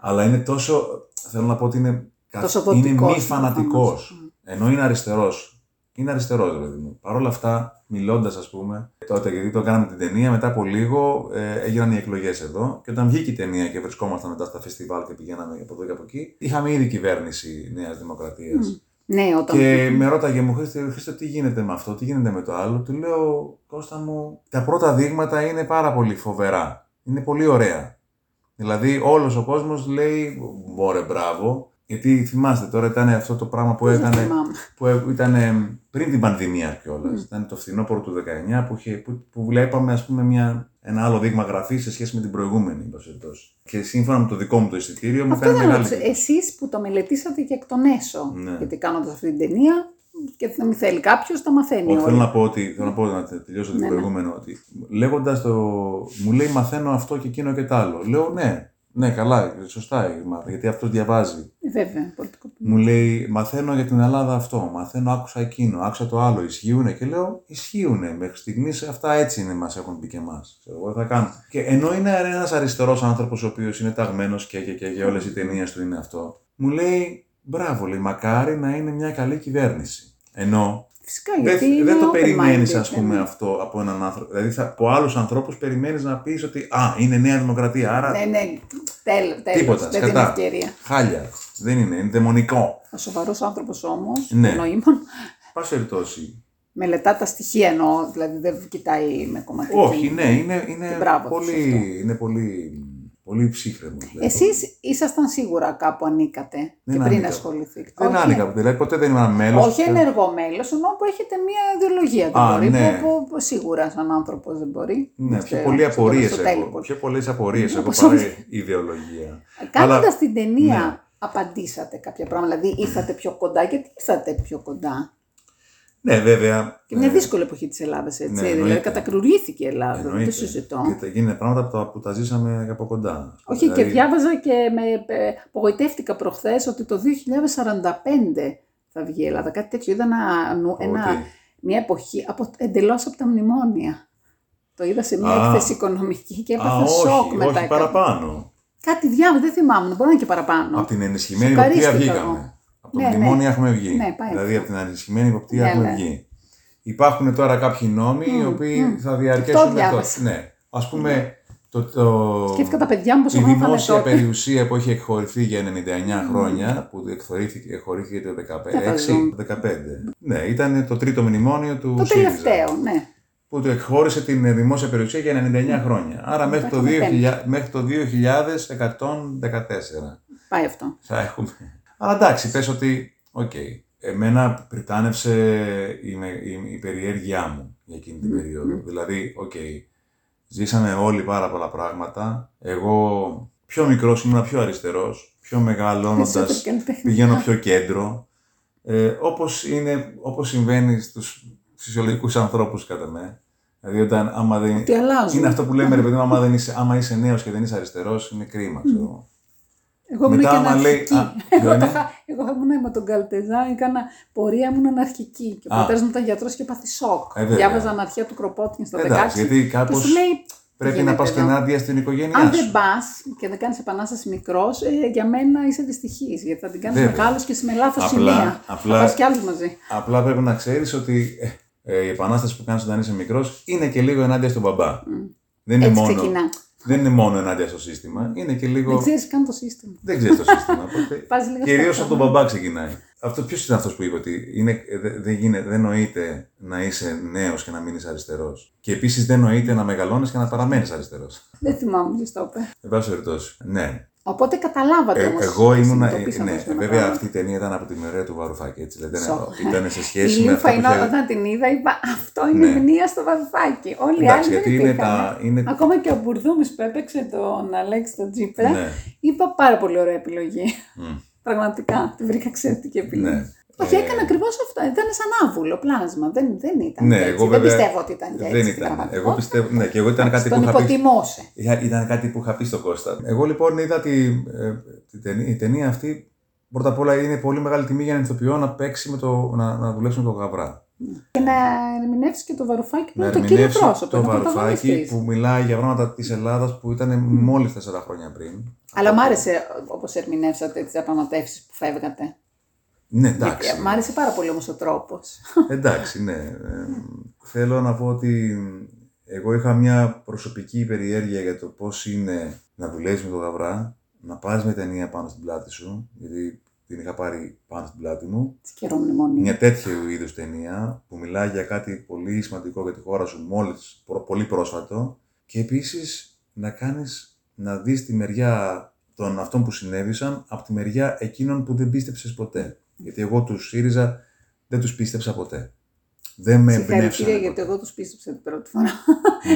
Αλλά είναι τόσο. Θέλω να πω ότι είναι. κα- Τόσο είναι δοτικός, μη φανατικός. προφανώς. Ενώ είναι αριστερός. Είναι αριστερό, δηλαδή μου. Παρ' όλα αυτά, μιλώντας, ας πούμε, τότε γιατί το κάναμε την ταινία, μετά από λίγο ε, έγιναν οι εκλογές εδώ. Και όταν βγήκε η ταινία και βρισκόμασταν μετά στα φεστιβάλ και πηγαίναμε από εδώ και από εκεί, είχαμε ήδη κυβέρνηση Νέας Δημοκρατίας. Ναι, όταν. Και με ρώταγε μου, Χρήστο, Χρήστο, τι γίνεται με αυτό, τι γίνεται με το άλλο. Του λέω, Κώστα μου, τα πρώτα δείγματα είναι πάρα πολύ φοβερά. Είναι πολύ ωραία. Δηλαδή, όλος ο κόσμος λέει, μπόρε, μπράβο. Γιατί θυμάστε, τώρα ήταν αυτό το πράγμα που Δεν έκανε, θυμάμαι. που ήταν πριν την πανδημία κιόλας. Ήταν το φθινόπωρο του 19 που, είχε, που, που βλέπαμε, ας πούμε, μια, ένα άλλο δείγμα γραφής σε σχέση με την προηγούμενη, εν πάση περιπτώσει. Και σύμφωνα με το δικό μου το εισιτήριο, μου Αυτό κάνει δεν μεγάλη. ρώτησα. Εσείς που το μελετήσατε και εκ των έσω. Ναι. Γιατί κάνοντας αυτή την ταινία, και να μην θέλει κάποιος, τα μαθαίνει. Όχι, θέλω όλα. να πω ότι, θέλω να, πω, να τε- τελειώσω το Ναι, ναι. προηγούμενο, ότι λέγοντας το. μου λέει μαθαίνω αυτό και εκείνο και τ' άλλο. Λέω ναι, ναι, καλά, σωστά, ε, μάθα, γιατί αυτός διαβάζει. Ε, Βέβαια, πολιτικό Μου λέει μαθαίνω για την Ελλάδα αυτό, μαθαίνω, άκουσα εκείνο, άκουσα το άλλο, ισχύουνε και λέω ισχύουνε. Μέχρι στιγμής αυτά έτσι είναι, μας έχουν πει και εμάς. Εγώ θα κάνω. Και ενώ είναι ένας αριστερός άνθρωπος ο οποίος είναι ταγμένος και, και, και, και όλες οι ταινίες του είναι αυτό, μου λέει μπράβο, λέει, μακάρι να είναι μια καλή κυβέρνηση. Ενώ Φυσικά, δεν, γιατί είναι δεν το open-minded, περιμένεις, ας δεν πούμε, είναι. αυτό από έναν άνθρωπο. Δηλαδή, θα, από άλλους ανθρώπους περιμένεις να πεις ότι Α, είναι Νέα Δημοκρατία. Άρα Ναι, ναι, τέλος, τέλος, τίποτα. δεν δίνει Σκατά. ευκαιρία. Χάλια. Δεν είναι, είναι δαιμονικό. Ο σοβαρός άνθρωπος όμως, Ναι. νοήμων, Πάση περιπτώσει. μελετά τα στοιχεία εννοώ, δηλαδή δεν κοιτάει με κομματική. Όχι, ναι, είναι, είναι, Και μπράβο τους αυτό. πολύ, είναι πολύ, πολύ ψύχρεμος. Δηλαδή. Εσείς ήσασταν σίγουρα κάπου ανήκατε Δεν και πριν ανήκα. ασχοληθείτε. Δεν Όχι. άνοιγα, δηλαδή ποτέ δεν ήμουν μέλος. Όχι ενεργό μέλος, ενώ που έχετε μία ιδεολογία. Δεν Α, μπορεί, ναι. που, που σίγουρα σαν άνθρωπος δεν μπορεί. Ναι, Είστε πιο πολλοί στο απορίες τέλος έχω. πώς. Πιο πολλές απορίες έχω Όπως παρά όλοι. ιδεολογία. Κάνοντα Αλλά- την ταινία, ναι. απαντήσατε κάποια πράγματα. Δηλαδή ήρθατε πιο κοντά. Γιατί ήρθατε πιο κοντά; Ναι, βέβαια. Και μια ε, δύσκολη εποχή της Ελλάδας, έτσι. ναι, δηλαδή εννοείται. κατακρουριήθηκε η Ελλάδα, δεν το εννοείται. συζητώ. Και τα γίνανε πράγματα που τα, που τα ζήσαμε από κοντά. Όχι, Δηλαδή, και διάβαζα και με ε, απογοητεύτηκα προχθές ότι το 2045 θα βγει η Ελλάδα. Κάτι τέτοιο. Είδα ένα, νου- Ότι- ένα, μια εποχή από, εντελώς από τα μνημόνια. Το είδα σε μια Α. έκθεση οικονομική και Α, έπαθα όχι, σοκ μετά. όχι παραπάνω. Κάτι διάβαζα, δεν θυμάμαι, μπορεί να είναι και παραπάνω. Από την ενισχυμένη υποπτία Σοκαρίστηκα βγήκαμε. Εγώ. Από το Ναι, ναι. μνημόνιο έχουμε βγει. Ναι, πάει δηλαδή αυτό. από την ενισχυμένη υποπτία Ναι, έχουμε ναι. βγει. Υπάρχουν τώρα κάποιοι νόμοι οι οποίοι μμ. θα Αυτό διαρκέσουν. διάβασα. Ναι. Α πούμε, το, το, Σκέφτηκα τα παιδιά μου πόσο η χρόνο θα είναι δημόσια τότε. περιουσία που έχει εκχωρηθεί για 99 χρόνια, που εκχωρήθηκε, εκχωρήθηκε το Δεν θα 2016, ζουν. 15. Ναι, ήταν το τρίτο μνημόνιο του Το ΣΥΡΙΖΑ. τελευταίο, ναι. Που του εκχώρησε την δημόσια περιουσία για 99 χρόνια. Άρα μέχρι το, έχουμε 2000, μέχρι το 2114 Πάει αυτό. θα έχουμε. Αλλά εντάξει, πες ότι, οκ, εμένα πρυτάνευσε η, με- η, η περιέργειά μου για εκείνη την περίοδο. Δηλαδή, οκ, ζήσαμε όλοι πάρα πολλά πράγματα. Εγώ πιο μικρός ήμουν πιο αριστερός, πιο μεγαλώνοντας Περισσότερο καλλιτέχνη. πηγαίνω πιο κέντρο. Ε, όπως, είναι, όπως συμβαίνει στους φυσιολογικούς ανθρώπους κατά με. Δηλαδή όταν άμα δεν... Τι αλλάζουν. Είναι αυτό που λέμε ρε παιδί μου, άμα, δεν είσαι, άμα είσαι νέος και δεν είσαι αριστερός, είναι κρίμα, ξέρω. Εγώ. *laughs* Εγώ ήμουν και Μετά, άμα λέει, αναρχική. α, Εγώ, ποιο τα είναι; είχα- εγώ ήμουν με τον Καλτεζά, έκανα πορεία, ήμουν αναρχική. Και ο Α. πατέρα μου ήταν γιατρός και πάθει σοκ. Ε, βέβαια. Διάβαζα αναρχία του Κροπότκιν στα 16. Εντάξει, γιατί Και κάπως σου λέει, πρέπει γίνεται να πας και εδώ. ενάντια στην οικογένειά αν σου. δεν πας και δεν κάνεις επανάσταση μικρός, ε, για μένα είσαι δυστυχής. Γιατί θα την κάνεις Βέβαια. μεγάλος και με λάθος Απλά- σημεία. απλά- Θα πας κι άλλου μαζί. Απλά πρέπει να ξέρεις ότι ε, ε, η επανάσταση που κάνεις όταν είσαι μικρός είναι και λίγο ενάντια στον μπαμπά. Δεν είναι, Έτσι μόνο, ξεκινά. Δεν είναι μόνο ενάντια στο σύστημα, είναι και λίγο... Δεν ξέρεις καν το σύστημα. Δεν ξέρεις το σύστημα. Οπότε *laughs* Πας λίγο Κυρίως στο από τον αυτό. μπαμπά ξεκινάει. Αυτό ποιος είναι αυτός που είπε ότι είναι, δε- δεν γίνεται, δεν νοείται να είσαι νέος και να μείνεις αριστερός. Και επίσης δεν νοείται να μεγαλώνεις και να παραμένεις αριστερός. Δεν θυμάμαι ποιο το είπε. Εν πάση περιπτώσει. Ναι. Οπότε καταλάβατε Ε, όμως. εγώ ήμουνα. Ναι, βέβαια αυτή η ταινία ήταν από τη μοιραία του Βαρουφάκη. Έτσι, δηλαδή, Σοκ. ήταν σε *laughs* Η σχέση με αυτά Λίμφα που είναι είχε... όταν την είδα, είπα Αυτό είναι Ναι. μνήμα στο βαρουφάκι. Όλοι οι Εντάξει, άλλοι γιατί δεν είναι υπήρχαν. τα. Είναι... Ακόμα και ο Μπουρδούμης που έπαιξε τον Αλέξη τον Τζίπρα, Ναι. είπα πάρα πολύ ωραία επιλογή. Μμ. Πραγματικά, τη βρήκα εξαιρετική επιλογή. Ναι. Όχι, Ε, έκανε ακριβώς αυτό. Ήταν σαν άβουλο πλάσμα. Δεν, δεν ήταν. Ναι, έτσι. εγώ δεν βέβαια- πιστεύω ότι ήταν και έτσι. Δεν στην ήταν. Εγώ πραγματικότητα. πιστεύω. Ναι, και εγώ ήταν κάτι που Τον είχα πει. υποτιμούσε. Είχα- Ήταν κάτι που είχα πει στον Κώστα. Εγώ λοιπόν είδα τη, ε, τη ταινία, η ταινία αυτή. Πρώτα απ' όλα είναι πολύ μεγάλη τιμή για έναν ηθοποιό να παίξει με το, να, να δουλέψει με τον Γαβρά. Και να ερμηνεύσει και το βαρουφάκι που να είναι το κύριο ερμηνεύσει πρόσωπο. το είναι ο Βαρουφάκη πρωταγωνιστής. που μιλάει για πράγματα της Ελλάδας που ήταν μόλις τέσσερα χρόνια πριν. Αλλά μ' άρεσε όπως ερμηνεύσατε τις διαπραγματεύσεις που φεύγατε. Ναι, εντάξει. Μ' άρεσε πάρα πολύ όμως ο τρόπος. *laughs* Εντάξει, ναι. Ε, θέλω να πω ότι εγώ είχα μια προσωπική περιέργεια για το πώς είναι να δουλεύεις με τον Γαβρά, να πάρεις μια ταινία πάνω στην πλάτη σου, γιατί την είχα πάρει πάνω στην πλάτη μου. Τι καιρό μνημονίου. Μια τέτοιου είδους ταινία που μιλάει για κάτι πολύ σημαντικό για τη χώρα σου μόλις, προ- πολύ πρόσφατο και επίσης να κάνεις, να δεις τη μεριά των αυτών που συνέβησαν από τη μεριά εκείνων που δεν πίστεψες ποτέ. Γιατί εγώ τους ΣΥΡΙΖΑ δεν τους πίστεψα ποτέ. Δεν με Συγχαρητήρια εμπνεύσαν. γιατί εγώ τους πίστεψα την πρώτη φορά.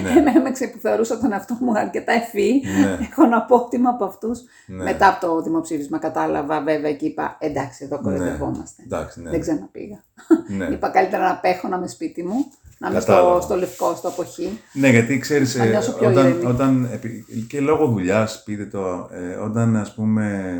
Ναι, *laughs* Εμένα με ξεπουθαρούσα τον εαυτό μου αρκετά ευφύ. ναι, Έχω να πω ότι είμαι από αυτούς. ναι. Μετά από το δημοψήφισμα κατάλαβα βέβαια και είπα εντάξει εδώ κοροϊδευόμαστε. Εντάξει, ναι. Δεν ξαναπήγα. ναι. Είπα καλύτερα να πέχω να είμαι σπίτι μου, να είμαι στο, Κατάλαβα. στο λευκό, στο αποχή. Ναι, γιατί ξέρεις, Να ε, νιώσω πιο όταν, ήρεμη. όταν, επί- και λόγω δουλειάς, πείτε το, ε, όταν ας πούμε,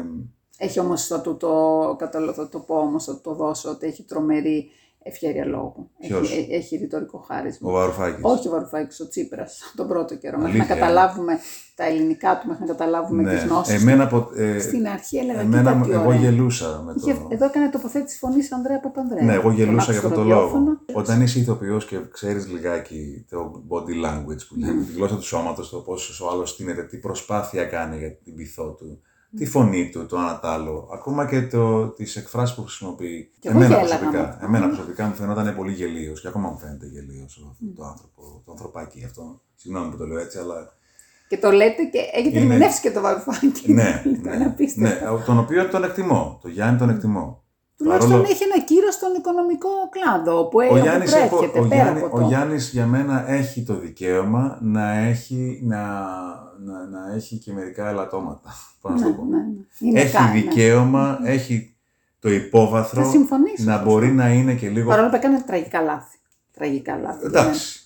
Έχει όμως το, το, το, κατάλαβα, θα το πω όμως, θα το δώσω, ότι έχει τρομερή ευχαίρεια λόγου. Ποιος; Έχει, ε- έχει ρητορικό χάρισμα. ο Βαρουφάκης. Όχι ο Βαρουφάκης, ο Τσίπρας, *laughs* τον πρώτο καιρό. Μέχρι να Αλήθεια, ε; καταλάβουμε τα ελληνικά του, μέχρι να καταλάβουμε ναι. τις γνώσεις Εμένα, του. πο- ε, Στην αρχή έλεγα, εμένα, κοίτα μου- τι εγώ ωραία. γελούσα με το... Είχε- Εδώ έκανε τοποθέτηση φωνής Ανδρέα Παπανδρέα. Ναι, εγώ Τον γελούσα άκουσα για στο αυτό το λόγο. ραδιόφωνο. Όταν είσαι ηθοποιός και ξέρεις λιγάκι το body language που λέμε, τη γλώσσα του σώματος, το πώς ο άλλος στείνεται, τι προσπάθεια κάνει για την πειθό του, τη φωνή του, το ένα τ' άλλο, ακόμα και το, τις εκφράσεις που χρησιμοποιεί. Και εγώ εμένα, γέλαγα προσωπικά, με αυτό. εμένα προσωπικά μου φαινόταν πολύ γελίος και ακόμα μου φαίνεται γελίος αυτό το άνθρωπο, το ανθρωπάκι αυτό. Συγγνώμη που το λέω έτσι, αλλά Και το λέτε και έχετε Είναι- ερμηνεύσει και το Βαρουφάκη. ναι, *laughs* Είναι ναι, απίστευτο. ναι, τον οποίο τον εκτιμώ, το Γιάννη τον εκτιμώ. Τουλάχιστον Παρόλο- έχει ένα κύριο στον οικονομικό κλάδο που, Ο όπου Γιάννης, έχω- προέρχεται ο, πέρα Γιάννη, από ο το. Γιάννης για μένα έχει το δικαίωμα να έχει, να, να, να έχει και μερικά ελαττώματα. *laughs* Πώς να ναι, το πω. ναι, ναι. Είναι Έχει κα- ναι. δικαίωμα, έχει το Θα υπόβαθρο συμφωνήσω. να σε μπορεί αυτό. να είναι και λίγο... Παρόλο που έκανε τραγικά λάθη. Τραγικά λάθη. Εντάξει.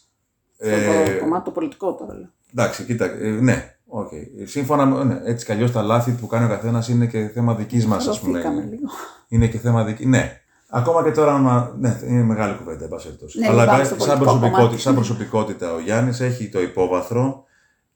Ναι. Στο Ε, κομμάτι το πολιτικό τώρα. λέω. εντάξει, κοίτα, ε, ναι. Okay. Σύμφωνα με, ναι, έτσι κι αλλιώς τα λάθη που κάνει ο καθένας είναι και θέμα δικής μας, ας πούμε. Χαλωθήκαμε λίγο. Είναι και θέμα δική. Ναι. Ακόμα και τώρα, άμα- ναι, είναι μεγάλη κουβέντα, εν πάση περιπτώσει. Ναι, Αλλά μην πάμε εν- στο σαν, πολιτικό προσωπικότητα, κομμάτι. σαν προσωπικότητα ο Γιάννης έχει το υπόβαθρο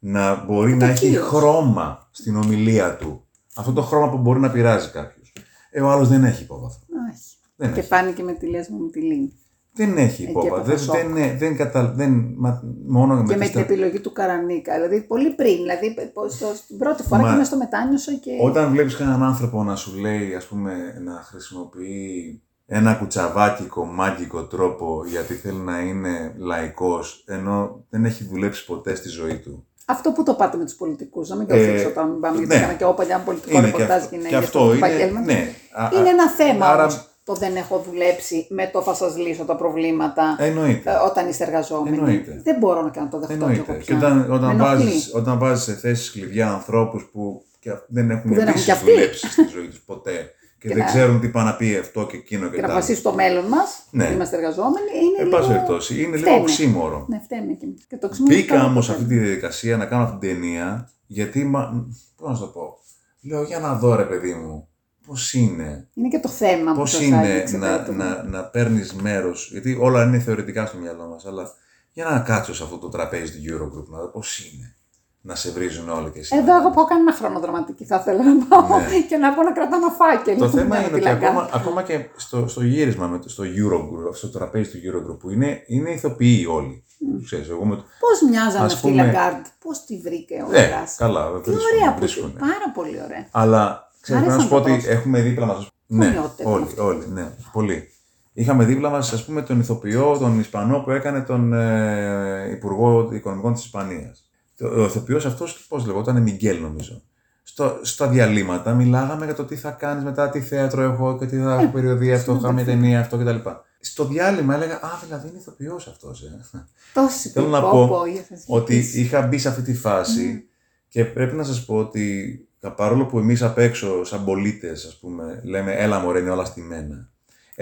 να μπορεί το να έχει κύριος. χρώμα στην ομιλία του. Αυτό το χρώμα που μπορεί να πειράζει κάποιος. Ε, ο άλλος δεν έχει υπόβαθρο. Όχι. Δεν Και έχει. φάνηκε με τη λέσμα με τη Λίνη. Δεν έχει Εκεί υπόβαθρο. Δεν, έπαθα σοκ. δεν, είναι- δεν, κατα... δεν μα... μόνο Και με με τις την τε- επιλογή του Καρανίκα. Δηλαδή πολύ πριν. Δηλαδή πώς το- στην πρώτη φορά Μα- και μέσα στο μετάνιωσα και. Όταν βλέπεις κανέναν άνθρωπο να σου λέει, ας πούμε, να χρησιμοποιεί ένα κουτσαβάκικο, μάγικο τρόπο γιατί θέλει να είναι λαϊκός, ενώ δεν έχει δουλέψει ποτέ στη ζωή του. Αυτό που το πάτε με τους πολιτικούς, να μην το Ε, αφήσω όταν πάμε, γιατί ναι. έκανα και εγώ παλιά ένα πολιτικό Είναι και ρεπορτάζ αυτό, γυναίκες και στο αυτό είναι, επάγγελμα. ναι. Α- α- Είναι ένα θέμα άρα- όμως το δεν έχω δουλέψει με το θα σας λύσω τα προβλήματα Εννοείται. ε, όταν είστε εργαζόμενοι. Εννοείται. Δεν μπορώ να κάνω το δεχτώ κι εγώ Εννοείται. πια. Και όταν, Με όταν, ενοχλεί. βάζεις, όταν βάζεις σε θέσεις κλειδιά ανθρώπους που και αυ- δεν έχουν Που δεν έχουν επίσης κι αυτοί. δουλέψει στη ζωή τους ποτέ και, Και δεν να- ξέρουν τι πάει να πει αυτό και εκείνο και, Και να τα βασίσει στο μέλλον μας, Ναι. είμαστε εργαζόμενοι, είναι Εν λίγο. πάση περιπτώσει, είναι λίγο φταίμε. οξύμορο. Ναι, φταίμε και, και το ξύμορο Μπήκα είναι όμως το σε αυτή τη διαδικασία να κάνω αυτή την ταινία, γιατί. Μα... Πώς να σου το πω; Λέω για να δω, ρε παιδί μου, πώς είναι. Είναι και το θέμα που Πώς σας είναι άγγιξε να, το- να, να παίρνεις μέρος. Γιατί όλα είναι θεωρητικά στο μυαλό μας, αλλά για να κάτσω σε αυτό το τραπέζι του Eurogroup να δω πώς είναι να σε βρίζουν όλοι και εσύ. Εδώ εγώ πάω κανένα χρόνο δραματική θα ήθελα να πάω Ναι. και να πω να κρατάω ένα φάκελο. Το θέμα για να είναι ότι τυλακάνω. ακόμα, ακόμα και στο, στο γύρισμα, με, το- στο Eurogroup, στο τραπέζι του Eurogroup, που είναι, είναι ηθοποιοί όλοι. Ξέρεις, εγώ με, το- Πώς μοιάζανε Ας αυτή η πούμε- Λαγκάρντ, πώς τη βρήκε ο Ναι, Λαγκάρντ. καλά, Τι βρίσκουνε, ωραία που βρίσκουνε. Πάρα πολύ ωραία. Αλλά ξέρεις, πρέπει να σου πω άρεσαν ότι τα έχουμε δίπλα μας. Ναι, Ομοιότητα όλοι, ήταν όλοι, ναι, πολύ. Είχαμε δίπλα μας, ας πούμε, τον ηθοποιό, τον Ισπανό που έκανε τον ε, Υπουργό Οικονομικών της Ισπανίας. Ο ηθοποιός αυτός, πώς λεγόταν, Μιγγέλ νομίζω. Στο, στα διαλύματα μιλάγαμε για το τι θα κάνεις μετά, τι θέατρο έχω και τι θα έχω περιοδία αυτό, θα μια ταινία αυτό κτλ. Στο διάλειμμα έλεγα, Α, δηλαδή είναι ηθοποιός αυτός. Ε. Τόση Θέλω να πω, πω πω, για σας ότι μιλήσει. είχα μπει σε αυτή τη φάση και πρέπει να σας πω ότι παρόλο που εμείς απ' έξω σαν πολίτες ας πούμε λέμε έλα μωρέ είναι όλα στη μένα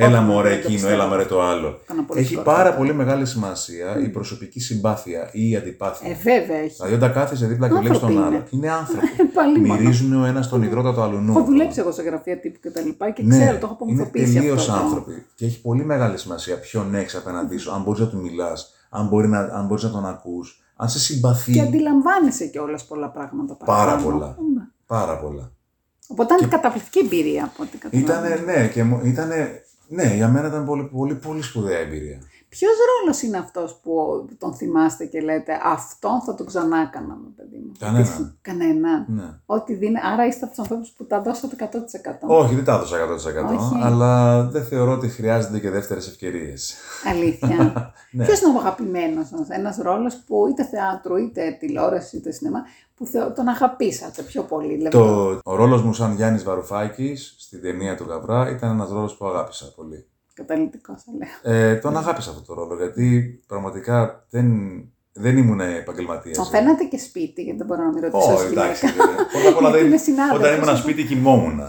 Έλα Όχι, μωρέ δεν το εκείνο, πιστεύω. έλα μωρέ το άλλο. Κάνα πολύ Έχει σκορ. πάρα πολύ μεγάλη σημασία η προσωπική συμπάθεια ή η αντιπάθεια. Ε, βέβαια έχει. Δηλαδή, όταν κάθεσαι δίπλα και βλέπεις Άνθρωποι τον είναι. άλλο. Είναι άνθρωποι. *laughs* Πάλι μόνο. Μυρίζουν ο ένας τον υδρότατο αλλού. Έχω δουλέψει εγώ σε γραφεία τύπου και τα λοιπά και Ναι, ξέρω, το έχω είναι απομυθοποιήσει τελείως αυτό. το- άνθρωποι. Και έχει πολύ μεγάλη σημασία ποιον έχεις απέναντί σου, αν μπορείς να του μιλάς, αν μπορεί να, αν μπορείς να τον ακούς, αν σε συμπαθεί. Και αντιλαμβάνεσαι κιόλας πολλά πράγματα Πάρα παραπάνω. πολλά. Ναι. Πάρα πολλά. Οπότε ήταν καταπληκτική εμπειρία από ό,τι καταλαβαίνω. Ήτανε, ναι, και μου- ήτανε, ναι, για μένα ήταν πολύ, πολύ, πολύ σπουδαία εμπειρία. Ποιος ρόλος είναι αυτός που τον θυμάστε και λέτε αυτόν θα τον ξανά κάναμε, παιδί μου. Κανέναν. Κανέναν. Ναι. Ό,τι δίνει. Άρα είστε από τους ανθρώπους που τα δώσατε 100%. Όχι, δεν τα έδωσα 100%, Όχι. αλλά δεν θεωρώ ότι χρειάζεται και δεύτερες ευκαιρίες. Αλήθεια. *laughs* Ναι. Ποιος είναι ο αγαπημένος σας, ένας ρόλος που είτε θεάτρου, είτε τηλεόραση, είτε σινεμά, που θεω- τον αγαπήσατε πιο πολύ. Δηλαδή, Το, ο ρόλος μου σαν Γιάννης Βαρουφάκης στην ταινία του Γαβρά ήταν ένας ρόλος που αγάπησα πολύ. Καταλητικό, θα λέω. Ε, τον αγάπησα αυτό το ρόλο γιατί πραγματικά δεν, δεν ήμουν επαγγελματίας. Τον φαίνατε και σπίτι, γιατί δεν μπορώ να μην ρωτήσω. Όχι, ως εντάξει. γυναίκα. δεν- Πρώτα απ' όλα Γιατί δεν, είμαι συνάδελφος, όταν ήμουν οπότε- σπίτι κοιμόμουν.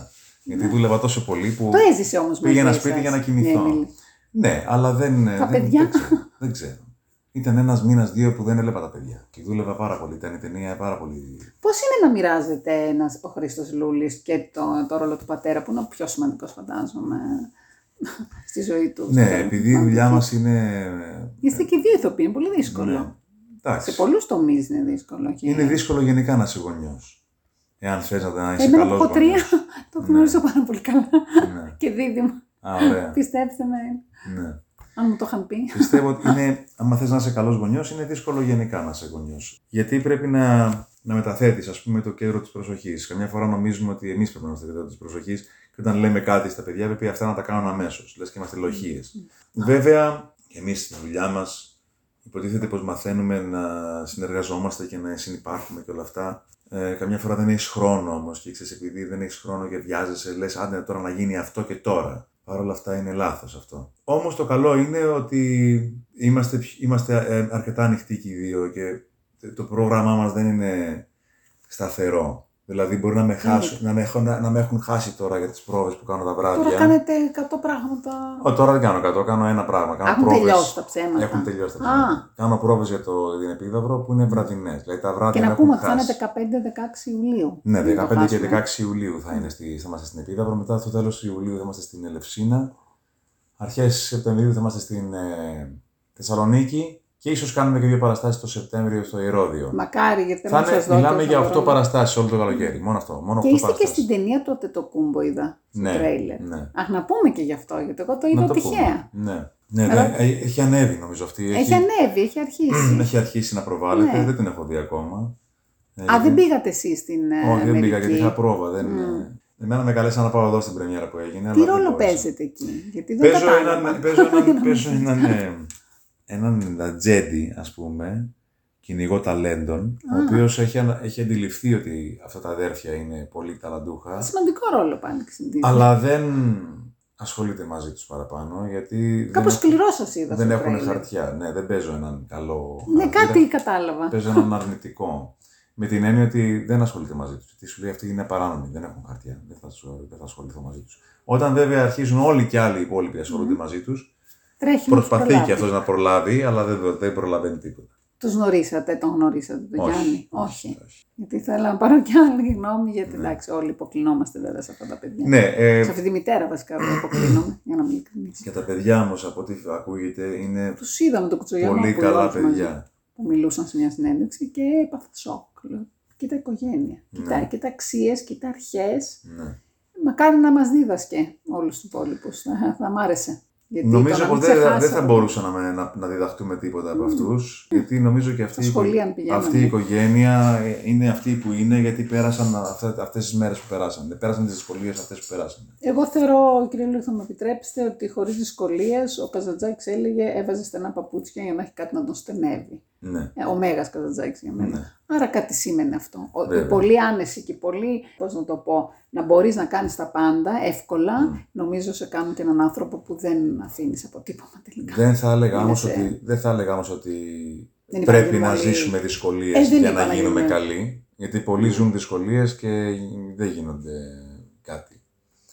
Γιατί δούλευα τόσο πολύ που Το έζησε όμως μαζί πήγαινα σας, σπίτι για να η κοιμηθώ. Έμιλη. Ναι, αλλά δεν. Τα δεν, παιδιά. Δεν ξέρω. Δεν ξέρω. Ήταν ένας μήνας, δύο που δεν έβλεπα τα παιδιά. Και δούλευα πάρα πολύ. Ήταν η ταινία πάρα πολύ. Πώς είναι να μοιράζεται ένας, ο Χρήστος Λούλης και το, το ρόλο του πατέρα, που είναι ο πιο σημαντικός, φαντάζομαι, *laughs* στη ζωή του. Ναι, στο- επειδή η δουλειά μας είναι. Είστε και δύο ηθοποιοί, είναι πολύ δύσκολο. Ναι. Εντάξει. Σε πολλούς τομείς είναι δύσκολο. όχι; Είναι δύσκολο γενικά να είσαι γονιός. Εάν θες να, να είσαι Εμένα καλός που έχω τρία, *laughs* το γνωρίζω πάρα πολύ καλά. Ναι. και δίδυμο. Α, ωραία. Πιστέψτε με, ναι. Αν μου το είχαν πει. Πιστεύω ότι είναι, άμα θες να είσαι καλός γονιός, είναι δύσκολο γενικά να είσαι γονιός. Γιατί πρέπει να, να μεταθέτεις, ας πούμε, το κέντρο της προσοχής. Καμιά φορά νομίζουμε ότι εμείς πρέπει να είμαστε το κέντρο της προσοχής και όταν λέμε κάτι στα παιδιά, πρέπει αυτά να τα κάνουν αμέσως. Λες και είμαστε λοχίε. Βέβαια, εμείς στη δουλειά μας υποτίθεται πως μαθαίνουμε να συνεργαζόμαστε και να συνεπάρχουμε και όλα αυτά. Ε, καμιά φορά δεν έχεις χρόνο όμως και ξέρεις, επειδή δεν έχεις χρόνο και βιάζεσαι, λες άντε τώρα να γίνει αυτό και τώρα. Παρ' όλα αυτά είναι λάθος αυτό. Όμως το καλό είναι ότι είμαστε, πιο- είμαστε ε, αρκετά ανοιχτοί και οι δύο και το πρόγραμμά μας δεν είναι σταθερό. Δηλαδή μπορεί να με, χάσουν, να, με, έχουν- να, να με έχουν χάσει τώρα για τις πρόβες που κάνω τα βράδια. Τώρα κάνετε 100 πράγματα. Ω, τώρα δεν κάνω 100, κάνω ένα πράγμα. Κάνω Έχουν πρόβες. τελειώσει τα ψέματα. Έχουν τελειώσει τα Α. ψέματα. Κάνω πρόβες για το, την επίδαυρο που είναι βραδινές. Δηλαδή τα βράδια Και με να έχουν πούμε ότι θα χάσει. είναι 15-16 Ιουλίου. Ναι, Μην το 15 και χάσουμε. 16 Ιουλίου θα, είναι στη, θα είμαστε στην Επίδαυρο. Μετά στο τέλος του Ιουλίου θα είμαστε στην Ελευσίνα. Αρχές Σεπτεμβρίου θα είμαστε στην ε, Θεσσαλονίκη. Και ίσως κάνουμε και δύο παραστάσεις το Σεπτέμβριο στο Ηρώδιο. Μακάρι, γιατί Θα δεν σας είναι, δω μιλάμε τόσο για 8 χρόνο. παραστάσεις όλο το καλοκαίρι. Μόνο αυτό. Μόνο 8 Και είστε και παραστάσεις. στην ταινία τότε το κούμπο, είδα. Στο Ναι, τρέιλερ. ναι. Αχ, να πούμε και γι' αυτό, γιατί εγώ το είδα Να το τυχαία. πούμε. Ναι, ναι, Αλλά- ναι, ε, έχει ανέβει νομίζω αυτή. Έχει ανέβει, έχει αρχίσει. *clears throat* έχει αρχίσει να προβάλλεται. Ναι. Δεν την έχω δει ακόμα. Ε, Α, γιατί- δεν πήγατε εσείς στην ε, Όχι, δεν πήγα Αμερική. γιατί είχα πρόβα. Δεν... Εμένα με καλέσαν να πάω εδώ στην πρεμιέρα που έγινε. Τι αλλά δεν ρόλο μπόρεσα. παίζετε εκεί, γιατί δεν Παίζω κατάλαβα. έναν, παίζω έναν, παίζω έναν, *laughs* ε, έναν ατζέντη, ας πούμε, κυνηγό ταλέντων, ο οποίος έχει, ανα- έχει αντιληφθεί ότι αυτά τα αδέρφια είναι πολύ ταλαντούχα, Σημαντικό ρόλο πάλι συνηθίζει. αλλά δεν ασχολείται μαζί τους παραπάνω, γιατί Κάπως δεν, σκληρός σα είδα. δεν στο έχουν τρέιλερ. χαρτιά. Ναι, δεν παίζω έναν καλό Ναι, χαρακτήρα. κάτι κατάλαβα. Παίζω έναν αρνητικό. Με την έννοια ότι δεν ασχολείται μαζί τους. Τι σου λέει αυτή είναι παράνομη, δεν έχουν χαρτιά. Δεν θα, σου- δεν θα ασχοληθώ μαζί τους. Όταν βέβαια αρχίζουν όλοι και άλλοι υπόλοιποι ασχολούνται μαζί τους, Τρέχει να τους προσπαθεί προλάβει. και αυτός να προλάβει, αλλά δεν, δεν προλαβαίνει τίποτα. Τους γνωρίσατε, τον γνωρίσατε τον Όχι, Γιάννη; όχι, όχι. Γιατί θέλω να πάρω κι άλλη γνώμη, γιατί εντάξει, όλοι υποκλεινόμαστε βέβαια σε αυτά τα παιδιά. Ναι, ε, Σε αυτή τη μητέρα βασικά δεν υποκλίνομαι, για να μην ειλικρινής. και τα παιδιά όμως από ό,τι ακούγεται είναι Τους είδαμε το κουτσογιάννη πολύ καλά παιδιά. που μιλούσαν σε μια συνέντευξη και έπαθα σοκ. Λέω, Κοίτα οικογένεια, κοίτα, Ναι. κοίτα αξίες, κοίτα αρχές. Ναι. Μακάρι να μας δίδασκε όλους τους υπόλοιπους. Θα, θα μ' άρεσε. Γιατί το Νομίζω να πως μην δεν, δεν ξεχάσω- θα μπορούσαμε να, με- να, να διδαχτούμε τίποτα από αυτούς. Γιατί νομίζω και αυτή, Στα η οικο- σχολεία αν πηγαίναμε. αυτή η οικογένεια ε, είναι αυτή που είναι γιατί πέρασαν αυτές τις μέρες που περάσαν. Πέρασαν τις δυσκολίες αυτές που περάσαν. Εγώ θεωρώ, κύριε Λούι, θα μου επιτρέψετε, ότι χωρίς δυσκολίες ο Καζατζάκη έλεγε έβαζε στενά παπούτσια για να έχει κάτι να τον στενεύει. Ναι. Ε, ο Μέγας Καζατζάκη για μένα. Ναι. Άρα κάτι σήμαινε αυτό. Ο, η Βέβαια. πολύ άνεση και πολύ, πώς να το πω, να μπορείς να κάνεις τα πάντα εύκολα, Ναι. νομίζω σε κάνουν και έναν άνθρωπο που δεν αφήνεις αποτύπωμα τελικά. Δεν θα έλεγα Είναι όμως σε- ότι, δεν θα έλεγα όμως ότι Δεν υπάρχει πρέπει να πολύ- ζήσουμε Ε, δυσκολίες δεν για είπα να να γίνουμε γίνουμε- καλοί. Γιατί πολλοί ζουν δυσκολίες και δεν γίνονται κάτι.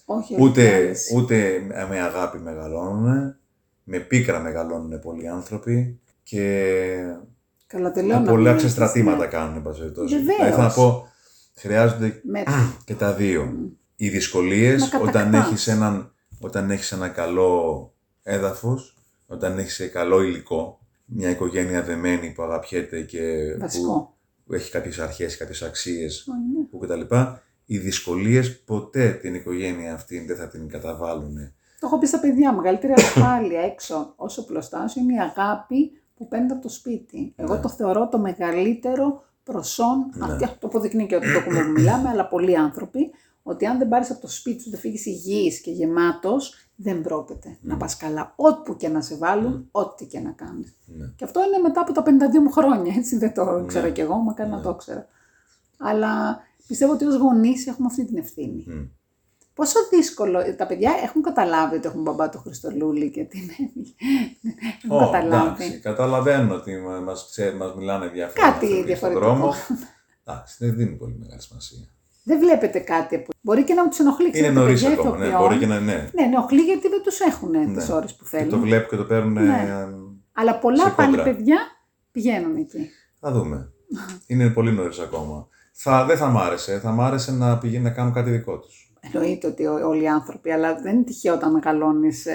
Όχι, όχι, Ούτε, άρεσε. ούτε με αγάπη μεγαλώνουν, με πίκρα μεγαλώνουν πολλοί άνθρωποι και Καλά, δεν λέω με να πολλά μην έχεις, ξεστρατήματα ναι. κάνουν, εν πάση περιπτώσει. Βεβαίως. Δηλαδή, θέλω να πω, χρειάζονται Μέτρα. και τα δύο. Οι δυσκολίες Να όταν κατακτάς. έχεις, έναν, όταν έχεις ένα καλό έδαφος, όταν έχεις καλό υλικό, μια οικογένεια δεμένη που αγαπιέται και Βασικό. που έχει κάποιες αρχές, κάποιες αξίες Ω, ναι. που κτλ. Οι δυσκολίες ποτέ την οικογένεια αυτή δεν θα την καταβάλουν. Το έχω πει στα παιδιά, μεγαλύτερη *coughs* ασφάλεια έξω όσο πλωστάσιο είναι η αγάπη που παίρνει από το σπίτι. Εγώ Ναι. το θεωρώ το μεγαλύτερο προσόν, Ναι. αυτή αυτό το αποδεικνύει και το κομμάτι που μιλάμε, αλλά πολλοί άνθρωποι, ότι αν δεν πάρεις από το σπίτι σου, δεν φύγεις υγιής και γεμάτος, δεν πρόκειται να πας καλά. Ό,τι και να σε βάλουν, ό,τι και να κάνεις. Ναι. Και αυτό είναι μετά από τα 52 μου χρόνια, έτσι δεν το ξέρω Ναι. κι εγώ, μακάρι να Ναι. το ξέρω. Αλλά πιστεύω ότι ως γονείς έχουμε αυτή την ευθύνη. Μμ. Πόσο δύσκολο, τα παιδιά έχουν καταλάβει ότι έχουν μπαμπά το Χριστολούλη και την Έχουν Ω, καταλάβει. εντάξει, καταλαβαίνω ότι μα- μας, ξέρουν, μας μιλάνε διάφορα Κάτι άνθρωποι διαφορετικό. Στον δρόμο. Εντάξει, δεν δίνει πολύ μεγάλη σημασία. Δεν βλέπετε κάτι που μπορεί και να τους ενοχλεί. Είναι ξέρετε, τα νωρίς παιδιά ακόμα. Ναι, ηθοποιών. μπορεί και να ναι. Ναι, ενοχλεί γιατί δεν τους έχουν τις Ναι. ώρες που Και θέλουν. το βλέπουν και το παίρνουν. Ναι. ε, Αλλά πολλά σε πάλι κόντρα. παιδιά πηγαίνουν εκεί. Θα δούμε. Είναι πολύ νωρίς ακόμα. Θα, δεν θα μ' άρεσε. Θα μ' άρεσε να πηγαίνει να κάνουν κάτι δικό τους. Εννοείται ότι ό- όλοι οι άνθρωποι, αλλά δεν είναι τυχαίο όταν μεγαλώνεις.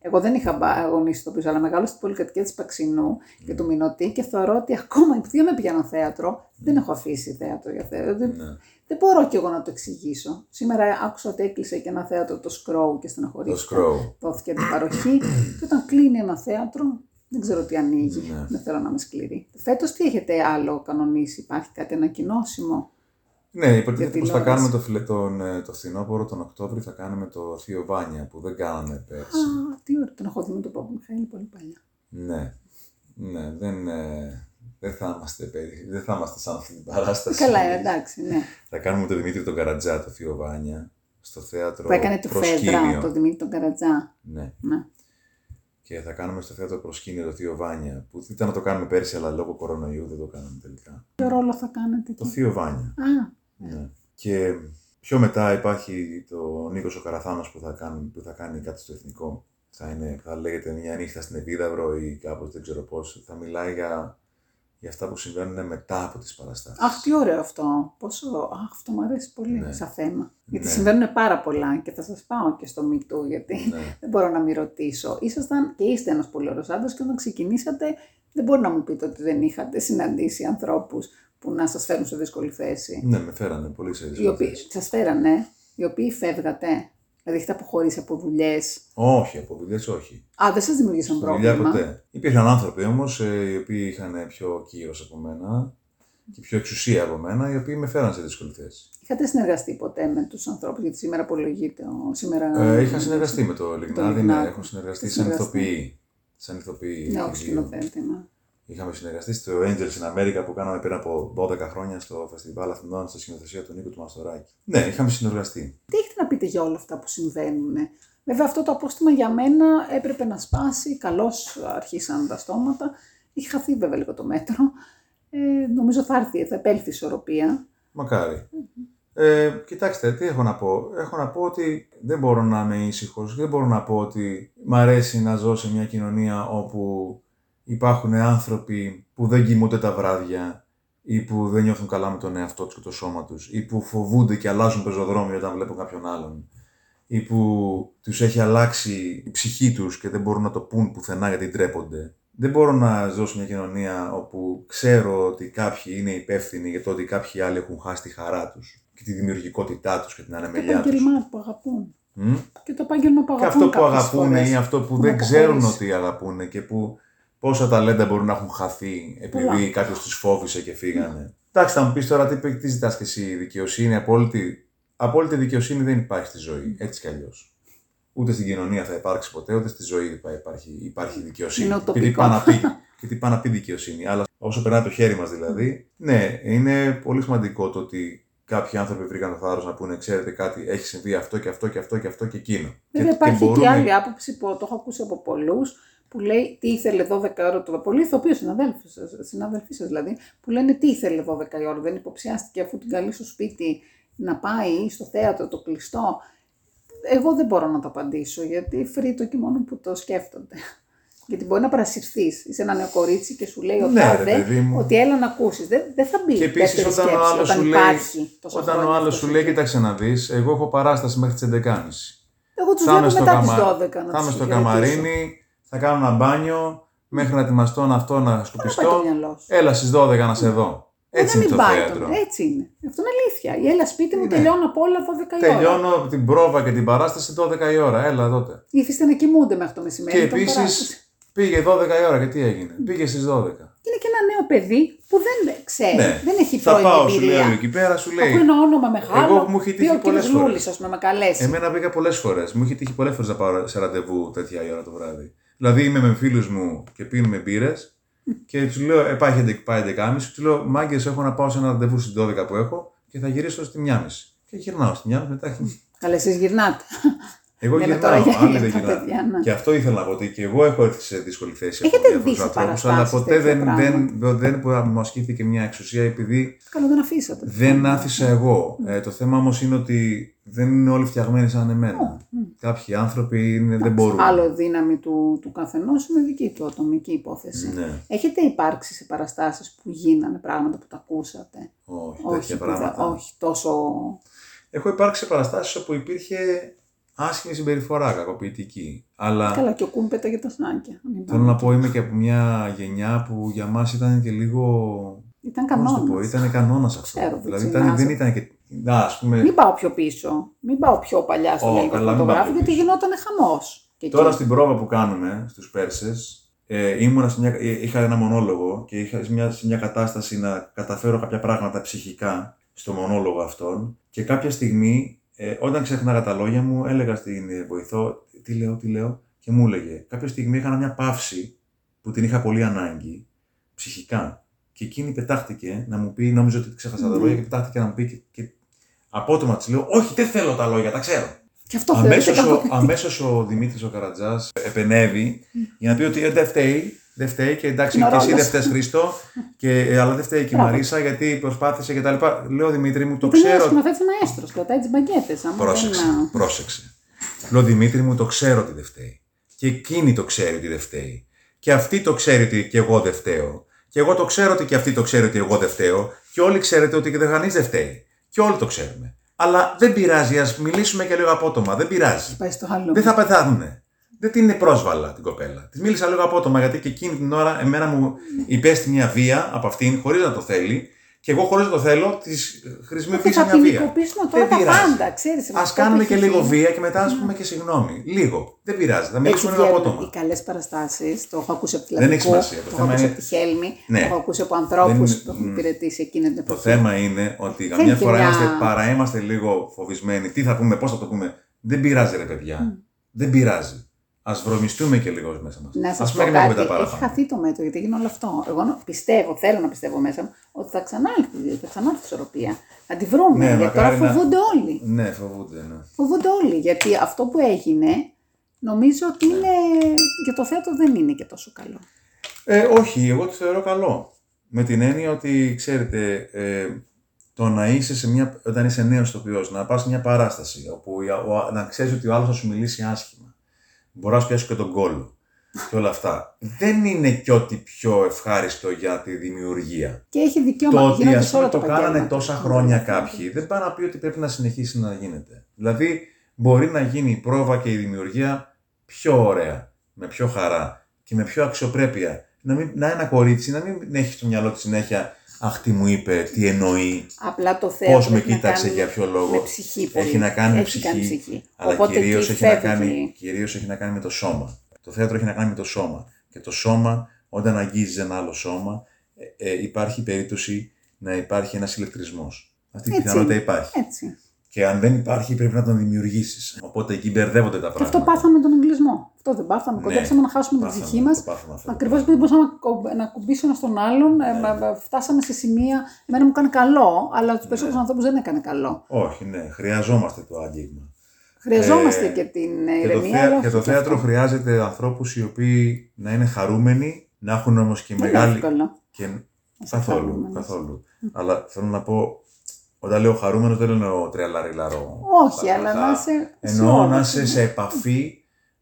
Εγώ δεν είχα γονεί ηθοποιού, αλλά μεγάλωσα στην πολυκατοικία της Παξινού και του Μινωτή και θεωρώ ότι ακόμα επειδή δεν με πήγαινα θέατρο, δεν έχω αφήσει θέατρο για θέατρο. Δεν, Ναι. δεν μπορώ κι εγώ να το εξηγήσω. Σήμερα άκουσα ότι έκλεισε και ένα θέατρο το Σκρόου και Το στεναχωρήθηκα. Scroll. Δόθηκε την παροχή. και όταν κλείνει ένα θέατρο, δεν ξέρω τι ανοίγει. Ναι. Δεν θέλω να είμαι σκληρή. Φέτος τι έχετε άλλο κανονίσει, υπάρχει κάτι ανακοινώσιμο; Ναι, υποτίθεται Για πως θα τηλεόραση. κάνουμε το, φιλε- τον, ε, το φθινόπωρο, τον Οκτώβριο, θα κάνουμε το Θείο Βάνια που δεν κάναμε πέρσι. Α, τι ωραία, τον έχω δει με τον Παπα Μιχαήλ πολύ παλιά. Ναι, ναι, δεν, ε, δεν, θα είμαστε, περί- δεν θα είμαστε σαν αυτή την παράσταση. Καλά, ε, εντάξει, ναι. Θα κάνουμε τον Δημήτρη τον Καρατζά, το Θείο Βάνια, στο θέατρο Που έκανε του Προσκήνιο. Φέδρα, τον Δημήτρη τον Καρατζά. Ναι. Ναι. Και θα κάνουμε στο θέατρο Προσκήνιο το Θείο Βάνια, που ήταν να το κάνουμε πέρσι, αλλά λόγω κορονοϊού δεν το κάναμε τελικά. Ποιο ρόλο θα κάνετε Το εκεί; Θείο Βάνια. Α, Ναι. Και πιο μετά υπάρχει το Νίκος ο Καραθάνος που θα κάνει, που θα κάνει κάτι στο εθνικό. Θα, είναι, θα λέγεται μια νύχτα στην Επίδαυρο ή κάπως δεν ξέρω πώς. Θα μιλάει για, για αυτά που συμβαίνουν μετά από τις παραστάσεις. αχ, τι ωραίο αυτό. Πόσο, αχ, αυτό μου αρέσει πολύ Ναι. σαν θέμα. Γιατί Ναι. συμβαίνουν πάρα πολλά και θα σας πάω και στο μυτού, γιατί Ναι. *laughs* δεν μπορώ να μην ρωτήσω. Ήσασταν και είστε ένας πολύ ωραίος άντρας και όταν ξεκινήσατε δεν μπορεί να μου πείτε ότι δεν είχατε συναντήσει ανθρώπους που να σας φέρουν σε δύσκολη θέση. ναι, με φέρανε πολύ σε Οι δύσκολες οποίοι θέσεις. σας φέρανε, οι οποίοι φεύγατε. Δηλαδή έχετε αποχωρήσει από δουλειές. Όχι, από δουλειές όχι. Α, δεν σας δημιουργήσαν Στη δουλειά πρόβλημα. ποτέ. Υπήρχαν άνθρωποι όμως ε, οι οποίοι είχαν πιο κύρος από μένα και πιο εξουσία από μένα, οι οποίοι με φέραν σε δύσκολη θέση. Είχατε συνεργαστεί ποτέ με τους ανθρώπους, γιατί σήμερα απολογείται. ο- Σήμερα... Ε, είχα συνεργαστεί με το Λιγνάδι, ναι, Λιγνάδι. έχω συνεργαστεί Έχετε σαν συνεργαστεί. ηθοποιοί. Σαν ηθοποιοί. Ναι, οι όχι δύο. σκηνοθέτη. ναι. Είχαμε συνεργαστεί στο Angels in America που κάναμε πριν από 12 χρόνια στο Φεστιβάλ Αθηνών στη σκηνοθεσία του Νίκου του Μαστοράκη. Ναι, είχαμε συνεργαστεί. Τι έχετε να πείτε για όλα αυτά που συμβαίνουν; Βέβαια αυτό το απόστημα για μένα έπρεπε να σπάσει. Καλώς αρχίσαν τα στόματα. Έχει χαθεί βέβαια λίγο το μέτρο. Ε, νομίζω θα έρθει, θα επέλθει η ισορροπία. Μακάρι. Ε, κοιτάξτε, τι έχω να πω. Έχω να πω ότι δεν μπορώ να είμαι ήσυχος. Δεν μπορώ να πω ότι μ' αρέσει να ζω σε μια κοινωνία όπου υπάρχουν άνθρωποι που δεν κοιμούνται τα βράδια ή που δεν νιώθουν καλά με τον εαυτό τους και το σώμα τους ή που φοβούνται και αλλάζουν πεζοδρόμιο όταν βλέπουν κάποιον άλλον ή που τους έχει αλλάξει η ψυχή τους και δεν μπορούν να το πούν πουθενά γιατί ντρέπονται. Δεν μπορώ να ζω σε μια κοινωνία όπου ξέρω ότι κάποιοι είναι υπεύθυνοι για το ότι κάποιοι άλλοι έχουν χάσει τη χαρά τους και τη δημιουργικότητά τους και την Το ανεμελιά τους. επάγγελμά που αγαπούν. Μμ; Και το επάγγελμα που Και αγαπούν. αυτό που κάποιες αγαπούν φορές. ή αυτό που Που δεν να ξέρουν αποχωρήσει. ότι αγαπούν και που πόσα ταλέντα μπορούν να έχουν χαθεί επειδή Πολλά. κάποιος του φόβησε και φύγανε. Εντάξει, θα μου πεις τώρα τι, τι ζητάς και εσύ, δικαιοσύνη, απόλυτη. Απόλυτη δικαιοσύνη δεν υπάρχει στη ζωή, έτσι κι αλλιώς. Ούτε στην κοινωνία θα υπάρξει ποτέ, ούτε στη ζωή θα υπάρχει, υπάρχει δικαιοσύνη. Είναι Και τι ουτοπικό. πάει να πει, και τι πάει να πει δικαιοσύνη. Αλλά όσο περνάει το χέρι μας δηλαδή, ναι, είναι πολύ σημαντικό το ότι κάποιοι άνθρωποι βρήκαν το θάρρος να πούνε: Ξέρετε κάτι, έχει συμβεί αυτό και αυτό και αυτό και αυτό και εκείνο. Βέβαια και, υπάρχει και, μπορούμε- άλλη άποψη που το έχω ακούσει από πολλούς που λέει τι ήθελε 12 ώρα το πολύ ηθοποιοί συναδέλφοι σας, συναδελφοί σας δηλαδή, που λένε τι ήθελε 12 ώρα, δεν υποψιάστηκε αφού την καλεί στο σπίτι να πάει στο θέατρο το κλειστό. εγώ δεν μπορώ να το απαντήσω γιατί φρύτω και μόνο που το σκέφτονται. Γιατί μπορεί να παρασυρθείς. Είσαι ένα νέο κορίτσι και σου λέει ο Ναι, ρε τάδε παιδί μου. ότι έλα να ακούσεις. Δεν, δεν θα μπει. Και επίσης δεύτερη όταν ο σκέψη, άλλος όταν σου λέει, υπάρχει τόσα όταν ο χρόνια άλλος αυτό σου λέει, εκεί. κοίταξε να δεις, εγώ έχω παράσταση μέχρι τις 11.30. Εγώ τους Θα είμαι βλέπω στο, μετά τις καμα... 12 να θα είμαι τους στο χαιρετήσω. καμαρίνι, θα κάνω ένα μπάνιο, μέχρι να ετοιμαστώ να αυτό να Πάει το σκουπιστώ. μυαλό σου; Έλα στις 12 να σε δω. Ε, Έτσι να είναι μην το πάει θέατρο. το- Έτσι είναι. Αυτό είναι αλήθεια. Η έλα σπίτι μου Είναι. τελειώνω από όλα 12 η ώρα. Τελειώνω την πρόβα και την παράσταση 12 η ώρα. Έλα τότε. Ήρθε να κοιμούνται μέχρι το μεσημέρι. Και τον επίσης παράσταση. πήγε 12 η ώρα και τι έγινε; Πήγε στις 12. Είναι και ένα νέο παιδί που δεν ξέρει, Ναι. δεν έχει Θα πρώην πάω, σου εμπειρία. λέω εκεί πέρα, σου λέει. Ακούει ένα όνομα μεγάλο. Εγώ μου έχει τύχει πει ο πολλές κύριος φορές. Λούλης, ας πούμε, με καλέσει. Εμένα πήγα πολλές φορές. Μου είχε τύχει πολλές φορές να πάω σε ραντεβού τέτοια η ώρα το βράδυ. Δηλαδή είμαι με φίλους μου και πίνουμε μπύρες και τους λέω, ε, πάει 11, πάει 11.30, τους λέω, Μάγκες, έχω να πάω σε ένα ραντεβού στις 12 που έχω και θα γυρίσω στη 1.30. Και γυρνάω στη 1.30 μετά. Καλά, εσείς γυρνάτε. Εγώ Λέμε γυρνάω, τώρα για- άλλοι για δεν τα γυρνάνε. παιδιά, ναι. Και αυτό ήθελα να πω ότι και εγώ έχω έρθει σε δύσκολη θέση Έχετε από διάφορους δει σε ανθρώπους, αλλά παραστάσεις ποτέ τέτοιο δεν, πράγμα. δεν, δεν, μου ασκήθηκε μια εξουσία επειδή Καλό δεν αφήσατε. δεν άφησα εγώ. Ε, το θέμα όμως είναι ότι δεν είναι όλοι φτιαγμένοι σαν εμένα. Κάποιοι άνθρωποι είναι, δεν μπορούν. Άλλο δύναμη του, του καθενός είναι δική του ατομική υπόθεση. Ναι. Έχετε υπάρξει σε παραστάσεις που γίνανε πράγματα που τα ακούσατε; Όχι, Όχι, τέτοια που πράγματα. δεν- όχι τόσο. Έχω υπάρξει σε παραστάσεις όπου υπήρχε άσχημη συμπεριφορά, κακοποιητική. Αλλά Καλά, και ο Κούν πέταγε τα σνάκια. Μην θέλω πάμε. να πω, είμαι και από μια γενιά που για μας ήταν και λίγο. Ήταν Πώς να το κανόνας. πω, ήταν κανόνας αυτό. Ξέρω, δηλαδή βουτσινάς. ήταν, δεν ήταν και. Να, ας πούμε, Μην πάω πιο πίσω. Μην πάω πιο παλιά στο Ω, λαϊκό καλά, μην φωτογράφο, πάω πιο γιατί πίσω. γινόταν χαμός. Τώρα στην πρόβα που κάνουμε στους Πέρσες, ε, ήμουνα σε μια, ε, είχα ένα μονόλογο και είχα σε μια, σε μια κατάσταση να καταφέρω κάποια πράγματα ψυχικά στο μονόλογο αυτόν και κάποια στιγμή ε, όταν ξέχναγα τα λόγια μου έλεγα στην ε, βοηθό τι λέω, τι λέω και μου έλεγε κάποια στιγμή είχα μια παύση που την είχα πολύ ανάγκη ψυχικά και εκείνη πετάχτηκε να μου πει, νόμιζα ότι ξέχασα τα Ναι. λόγια και πετάχτηκε να μου πει και, και απότομα της λέω όχι δεν θέλω τα λόγια, τα ξέρω. Και αυτό θεωρείται Αμέσως ο, κακοποιητικό. αμέσως ο Δημήτρης ο Καρατζάς επενεύει για να πει ότι ε, δεν φταίει, δεν φταίει και εντάξει Είναι ο και εσύ δεν ρόλος. φταίς Χρήστο και, ε, αλλά δεν φταίει και η Μπράβο. Μαρίσα γιατί προσπάθησε και τα λοιπά. Λέω Δημήτρη μου το Γιατί είναι ξέρω. σκηνοθέτη μαέστρο, κρατάει τι μπαγκέτες. Πρόσεξε, πρόσεξε. Λέω Δημήτρη μου το ξέρω ότι δεν φταίει. Και εκείνη το ξέρει ότι δεν φταίει. Και αυτή το ξέρει ότι και εγώ δεν φταίω. Και εγώ το ξέρω ότι και αυτή το ξέρει ότι εγώ δεν φταίω. Και όλοι ξέρετε ότι και κανείς δεν φταίει. Και όλοι το ξέρουμε. Αλλά δεν πειράζει, ας μιλήσουμε και λίγο απότομα. Δεν πειράζει. Πάει στο άλλο. Δεν θα πεθάνουνε. Δεν την είναι πρόσβαλα την κοπέλα. Της μίλησα λίγο απότομα γιατί και εκείνη την ώρα εμένα μου υπέστη μια βία από αυτήν χωρίς να το θέλει. Και εγώ χωρίς να το θέλω της Και χρησιμοποίησα θα μια βία. ποινικοποιήσουμε τώρα Δεν τα πειράζει. πάντα, ξέρεις. Α κάνουμε και λίγο βία και μετά ας πούμε και συγγνώμη. Λίγο. Δεν πειράζει. Θα μιλήσουμε λίγο Οι απότομα. καλές παραστάσεις, το έχω ακούσει από τη Δεν έχει Λατρικού, σημασία. Το το έχω θέμα ακούσει είναι- από τη Χέλμη, Ναι. το έχω ακούσει από ανθρώπους Δεν- που έχουν μ. υπηρετήσει εκείνη την Το εποχή. θέμα είναι ότι Θέλει καμιά και φορά μια- είμαστε, παρά είμαστε λίγο φοβισμένοι. Τι θα πούμε, πώς θα το πούμε. Δεν πειράζει, ρε παιδιά. Δεν πειράζει. Α βρωμιστούμε και λίγος μέσα μας. Να Α σα πω πούμε και μια κουβέντα κάτι, έχει παραπάνω. χαθεί το μέτρο γιατί έγινε όλο αυτό. Εγώ νο- πιστεύω, θέλω να πιστεύω μέσα μου ότι θα ξανάρθει, θα ξανάρθει η ισορροπία. Θα τη βρούμε. Ναι, γιατί τώρα μακάρι να- φοβούνται όλοι. Ναι, φοβούνται, ναι. Φοβούνται όλοι. Γιατί αυτό που έγινε νομίζω ότι είναι. για το θέατρο δεν είναι και τόσο καλό. Ε, όχι, εγώ το θεωρώ καλό. Με την έννοια ότι, ξέρετε, ε, το να είσαι σε μια, όταν είσαι νέος ηθοποιός, να πας σε μια παράσταση, όπου η- ο- να ξέρεις ότι ο άλλος θα σου μιλήσει άσχημα. Μπορεί να σου πιάσει και τον κόλλο και όλα αυτά. Δεν είναι και ό,τι πιο ευχάριστο για τη δημιουργία. Και έχει δικαίωμα Το να ότι γίνονται ας σε όλα πούμε, τα το κάνανε επαγγέλματα. τόσα χρόνια κάποιοι, δεν πάει να πει ότι πρέπει να συνεχίσει να γίνεται. Δηλαδή, μπορεί να γίνει η πρόβα και η δημιουργία πιο ωραία, με πιο χαρά και με πιο αξιοπρέπεια. Να, μην, να ένα κορίτσι, να μην έχει στο μυαλό τη συνέχεια Αχ, τι μου είπε, τι εννοεί, Απλά το θέατρο. πώ με έχει να κοίταξε, κάνει για ποιο λόγο. Με ψυχή πολύ. Έχει να κάνει με Έχει ψυχή, κάνει ψυχή. Αλλά Οπότε κυρίως εκεί έχει, να φεύγει. κάνει, κυρίως έχει να κάνει με το σώμα. Το θέατρο έχει να κάνει με το σώμα. Και το σώμα, όταν αγγίζεις ένα άλλο σώμα, ε, ε, υπάρχει περίπτωση να υπάρχει ένας ηλεκτρισμός. Αυτή η Έτσι πιθανότητα είναι. υπάρχει. Έτσι. Και αν δεν υπάρχει, πρέπει να τον δημιουργήσεις. Οπότε εκεί μπερδεύονται τα Και πράγματα. αυτό πάθαμε τον εγκλισμό. Αυτό δεν πάθαμε. Ναι. Κοντέψαμε να χάσουμε την Πάθαμε, ψυχή μας. το πάθαμε αυτό. Ακριβώς επειδή μπορούσαμε να κο- να κουμπίσουμε ένα στον άλλον. ε, Ναι. μα- μα- φτάσαμε σε σημεία. Εμένα μου έκανε καλό, αλλά τους περισσότερους ανθρώπους δεν έκανε καλό. Όχι, ναι, χρειαζόμαστε το άγγιγμα. Χρειαζόμαστε Ε, και την Και το, ηρεμία. θέα- αλλά και όχι το και θέατρο αυτό. χρειάζεται ανθρώπους οι οποίοι να είναι χαρούμενοι, να έχουν όμως και Δεν είναι μεγάλη. εύκολο. Και... είσαι Καθόλου, χαρούμενος. καθόλου. Αλλά θέλω να πω, Όταν λέω χαρούμενος, δεν εννοώ τρελαριλαρό. Όχι, αλλά να είσαι Εννοώ να αισιόδοξος. είσαι σε επαφή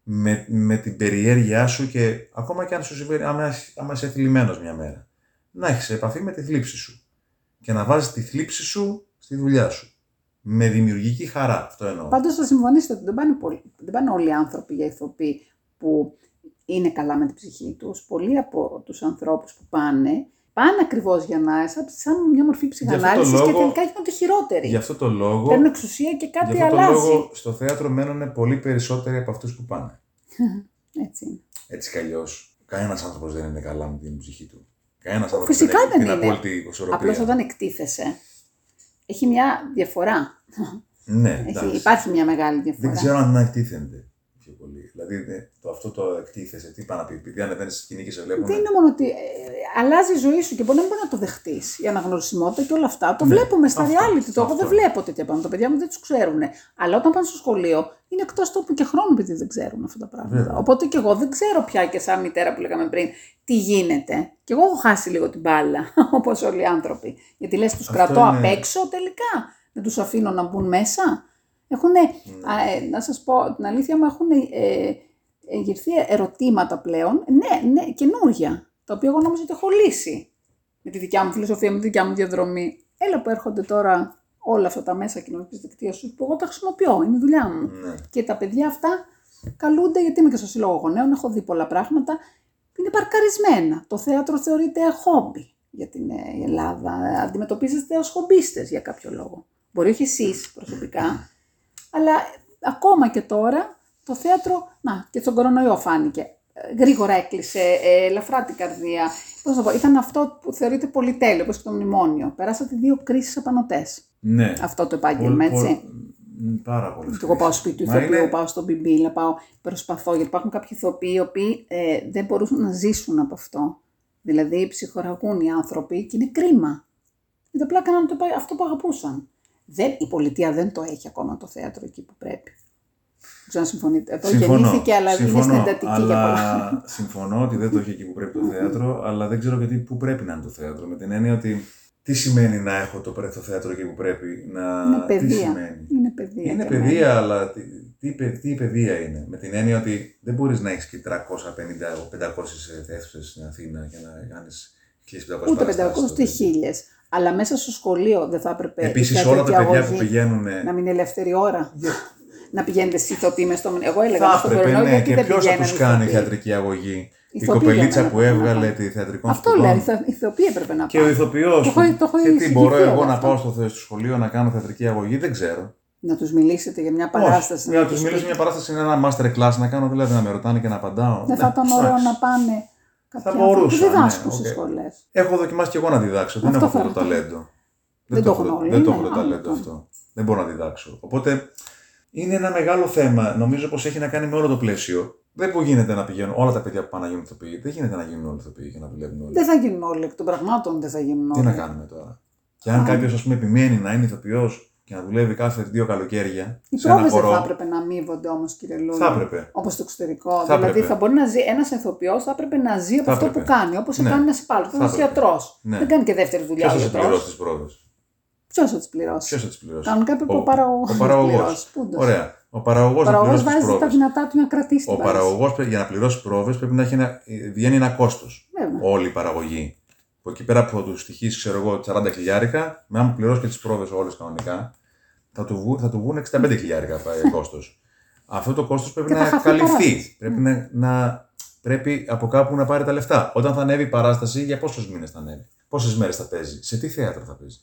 με, με την περιέργειά σου και ακόμα και αν σου συμβαίνει, άμα, είσαι- άμα είσαι θλιμμένος μια μέρα, να έχεις επαφή με τη θλίψη σου και να βάζεις τη θλίψη σου στη δουλειά σου. Με δημιουργική χαρά, αυτό εννοώ. Πάντως θα συμφωνήσετε ότι δεν πάνε, πολλοί- δεν πάνε όλοι οι άνθρωποι για ηθοποιοί που είναι καλά με την ψυχή τους. Πολλοί από τους ανθρώπους που πάνε, πάνε ακριβώς για να, σαν, σαν μια μορφή ψυχανάλυσης λόγο- και τελικά γίνονται χειρότεροι. Γι' αυτό το λόγο, Παίρνουν εξουσία και γι' κάτι αυτό το αλλάζει. λόγο στο θέατρο μένουν πολύ περισσότεροι από αυτούς που πάνε. *laughs* Έτσι είναι. Έτσι κι αλλιώς, κανένας άνθρωπος δεν είναι καλά με την ψυχή του. Κανένας άνθρωπος Φυσικά δεν δεν έχει την είναι. απόλυτη ισορροπία. Απλώς όταν εκτίθεσαι, έχει μια διαφορά. Ναι, Έχει, εντάξει. υπάρχει μια μεγάλη διαφορά. Δεν ξέρω αν εκτίθενται πιο πολύ. Δηλαδή ε, το, αυτό το εκτίθεσαι, τι πάει να πει, επειδή ανεβαίνεις στη σκηνή και σε βλέπουν. Δεν είναι μόνο ότι ε, αλλάζει η ζωή σου και μπορεί να μην μπορεί να το δεχτείς. Η αναγνωρισιμότητα και όλα αυτά. Το Ναι, βλέπουμε στα αυτό, reality. Το εγώ αυτό. δεν βλέπω τέτοια πράγματα. Τα παιδιά μου δεν τους ξέρουν. Αλλά όταν πάνε στο σχολείο είναι εκτός τόπου και χρόνου επειδή δεν ξέρουν αυτά τα πράγματα. Βέβαια. Οπότε και εγώ δεν ξέρω πια και σαν μητέρα που λέγαμε πριν τι γίνεται. Και εγώ έχω χάσει λίγο την μπάλα, *laughs* όπως όλοι οι άνθρωποι. Γιατί λες, τους Αυτό κρατώ είναι- απ' έξω τελικά. Δεν τους αφήνω να μπουν μέσα. Έχουν, Ναι. να σας πω την αλήθεια μου, έχουν ε, ε, γυρθεί ερωτήματα πλέον, ναι, ναι, καινούργια, τα οποία εγώ νόμιζα ότι έχω λύσει με τη δικιά μου φιλοσοφία, με τη δικιά μου διαδρομή. Έλα που έρχονται τώρα όλα αυτά τα μέσα κοινωνικής δικτύωσης που εγώ τα χρησιμοποιώ, είναι η δουλειά μου. Ναι. Και τα παιδιά αυτά καλούνται, γιατί είμαι και στο Σύλλογο Γονέων, έχω δει πολλά πράγματα, είναι παρκαρισμένα. Το θέατρο θεωρείται χόμπι για την ε, Ελλάδα. Αντιμετωπίζεστε ως χομπίστες για κάποιο λόγο. Μπορεί όχι εσείς προσωπικά, αλλά ακόμα και τώρα το θέατρο, να και στον κορονοϊό φάνηκε. Ε, Γρήγορα έκλεισε, ε, ελαφρά την καρδία. Πώς να το πω, ήταν αυτό που θεωρείται πολυτέλειο, όπως και το μνημόνιο. Περάσατε δύο κρίσεις απανοτές. ναι. Αυτό το επάγγελμα, Πολύ- έτσι. πολύ- μ, Πάρα πολύ. Και εγώ πάω σπίτι του Μα ηθοποιού, είναι- πάω στον μπιμπίλα, πάω, προσπαθώ, γιατί υπάρχουν κάποιοι ηθοποιοί οι οποίοι ε, δεν μπορούν να ζήσουν από αυτό. Δηλαδή ψυχοραγούν οι άνθρωποι και είναι κρίμα. Γιατί απλά κάναν το, πα- αυτό που αγαπούσαν. Δεν, η πολιτεία δεν το έχει ακόμα το θέατρο εκεί που πρέπει. Δεν ξέρω αν συμφωνείτε. Εδώ γεννήθηκε, αλλά είναι στην εντατική για πολλά. αλλά συμφωνώ ότι δεν το έχει εκεί που πρέπει το θέατρο, αλλά δεν ξέρω γιατί πού πρέπει να είναι το θέατρο. Με την έννοια ότι τι σημαίνει να έχω το, πρέ- το θέατρο εκεί που πρέπει να. Είναι Τι παιδεία. σημαίνει; Είναι παιδεία. Είναι για μένα. παιδεία, αλλά τι, τι, παι- τι παιδεία είναι; Με την έννοια ότι δεν μπορείς να έχεις και 350-500 αίθουσε στην Αθήνα και να κάνεις 1500 Ούτε παραστάσεις 500 τότε. ούτε χίλιες. Αλλά μέσα στο σχολείο δεν θα έπρεπε. η Επίση, όλα τα θεατρική παιδιά που αγωγή πηγαίνουν. Να μην είναι ελεύθερη ώρα. να πηγαίνετε εσεί ηθοποιοί μες στο. Εγώ έλεγα Θα μες στο έπρεπε, κορονοϊό ναι, γιατί και δεν ποιος θα πηγαίνανε τους κάνει ηθοποιοί. θεατρική αγωγή; Η Ηθοποιοί κοπελίτσα δεν που έπρεπε να έβγαλε πάνε. τη θεατρικών Αυτό σπουδών. λέω, οι θα- οι ηθοποιοί έπρεπε να Και ο πάνε. ηθοποιός. Το έχω- το έχω Και τι, εισηγηθεί μπορώ εγώ εγώ να αυτό. πάω στο, θε- στο σχολείο να κάνω θεατρική αγωγή, δεν ξέρω. Να τους μιλήσετε για μια παράσταση. Όχι. Για να τους τους μιλήσω πείτε. μια παράσταση είναι ένα master class να κάνω, δηλαδή να με ρωτάνε και να απαντάω. Δεν Ναι, θα ήταν ωραίο εντάξει. να πάνε κάποιοι άνθρωποι μπορούσα, που διδάσκουν ναι, στι οκ. σχολές. Έχω δοκιμάσει και εγώ να διδάξω. Δεν Αυτό έχω αυτό το θα ήθελα. ταλέντο. Δεν το έχουν έχω, όλοι, δεν το ναι, έχω το άλλο ταλέντο αυτό. αυτό. Δεν μπορώ να διδάξω. Οπότε είναι ένα μεγάλο θέμα. Νομίζω πως έχει να κάνει με όλο το πλαίσιο. Δεν που γίνεται να πηγαίνουν όλα τα παιδιά που πάνε να γίνουν ηθοποιοί. Δεν γίνεται να γίνουν όλοι ηθοποιοί και να δουλεύουν όλοι. Δεν θα γίνουν όλοι εκ των πραγμάτων, δεν θα γίνουν Τι όλοι. να κάνουμε τώρα; Και αν Α. κάποιος, ας πούμε, επιμένει να είναι ηθοποιός και να δουλεύει κάθε δύο καλοκαίρια Οι σε ένα πρόβες δεν θα χορό. έπρεπε να αμείβονται όμως, κύριε Λούλη. Θα έπρεπε. Όπως στο εξωτερικό. Θα δηλαδή έπρεπε. θα μπορεί να ζει ένας ηθοποιός, θα έπρεπε να ζει από Θα αυτό έπρεπε. που κάνει. Όπως Ναι. κάνει ένας υπάλληλος. Θα Ένας έπρεπε. γιατρός. Ναι. Δεν κάνει και δεύτερη δουλειά Ποιος ο θα τι γιατρός. πληρώσει τις πρόβες; Ποιος θα τις πληρώσει; Ποιος θα τις πληρώσει; Κάνουν κάποιοι Ο- ο παραγωγός. ο παραγωγός. Ωραία. Ο παραγωγός Ο να παραγωγός πληρώσει τις βάζει τα πρόβες. δυνατά του για να κρατήσει την Ο παράσταση. παραγωγός για να πληρώσει πρόβες πρέπει να έχει ένα, βγαίνει ένα κόστος. Βέβαια. Όλη η παραγωγή. Που εκεί πέρα που θα τους στοιχήσει, ξέρω εγώ, 40 χιλιάρικα, με άμα πληρώσεις και τις πρόβες όλες κανονικά, θα του, βγουν, θα του βγουν 65 χιλιάρικα *laughs* κόστος. Αυτό το κόστος πρέπει Και θα να χαθεί η καλυφθεί. παράσταση. Πρέπει να, να, πρέπει από κάπου να πάρει τα λεφτά. Όταν θα ανέβει η παράσταση, για πόσους μήνες θα ανέβει, πόσες μέρες θα παίζει, σε τι θέατρο θα παίζει;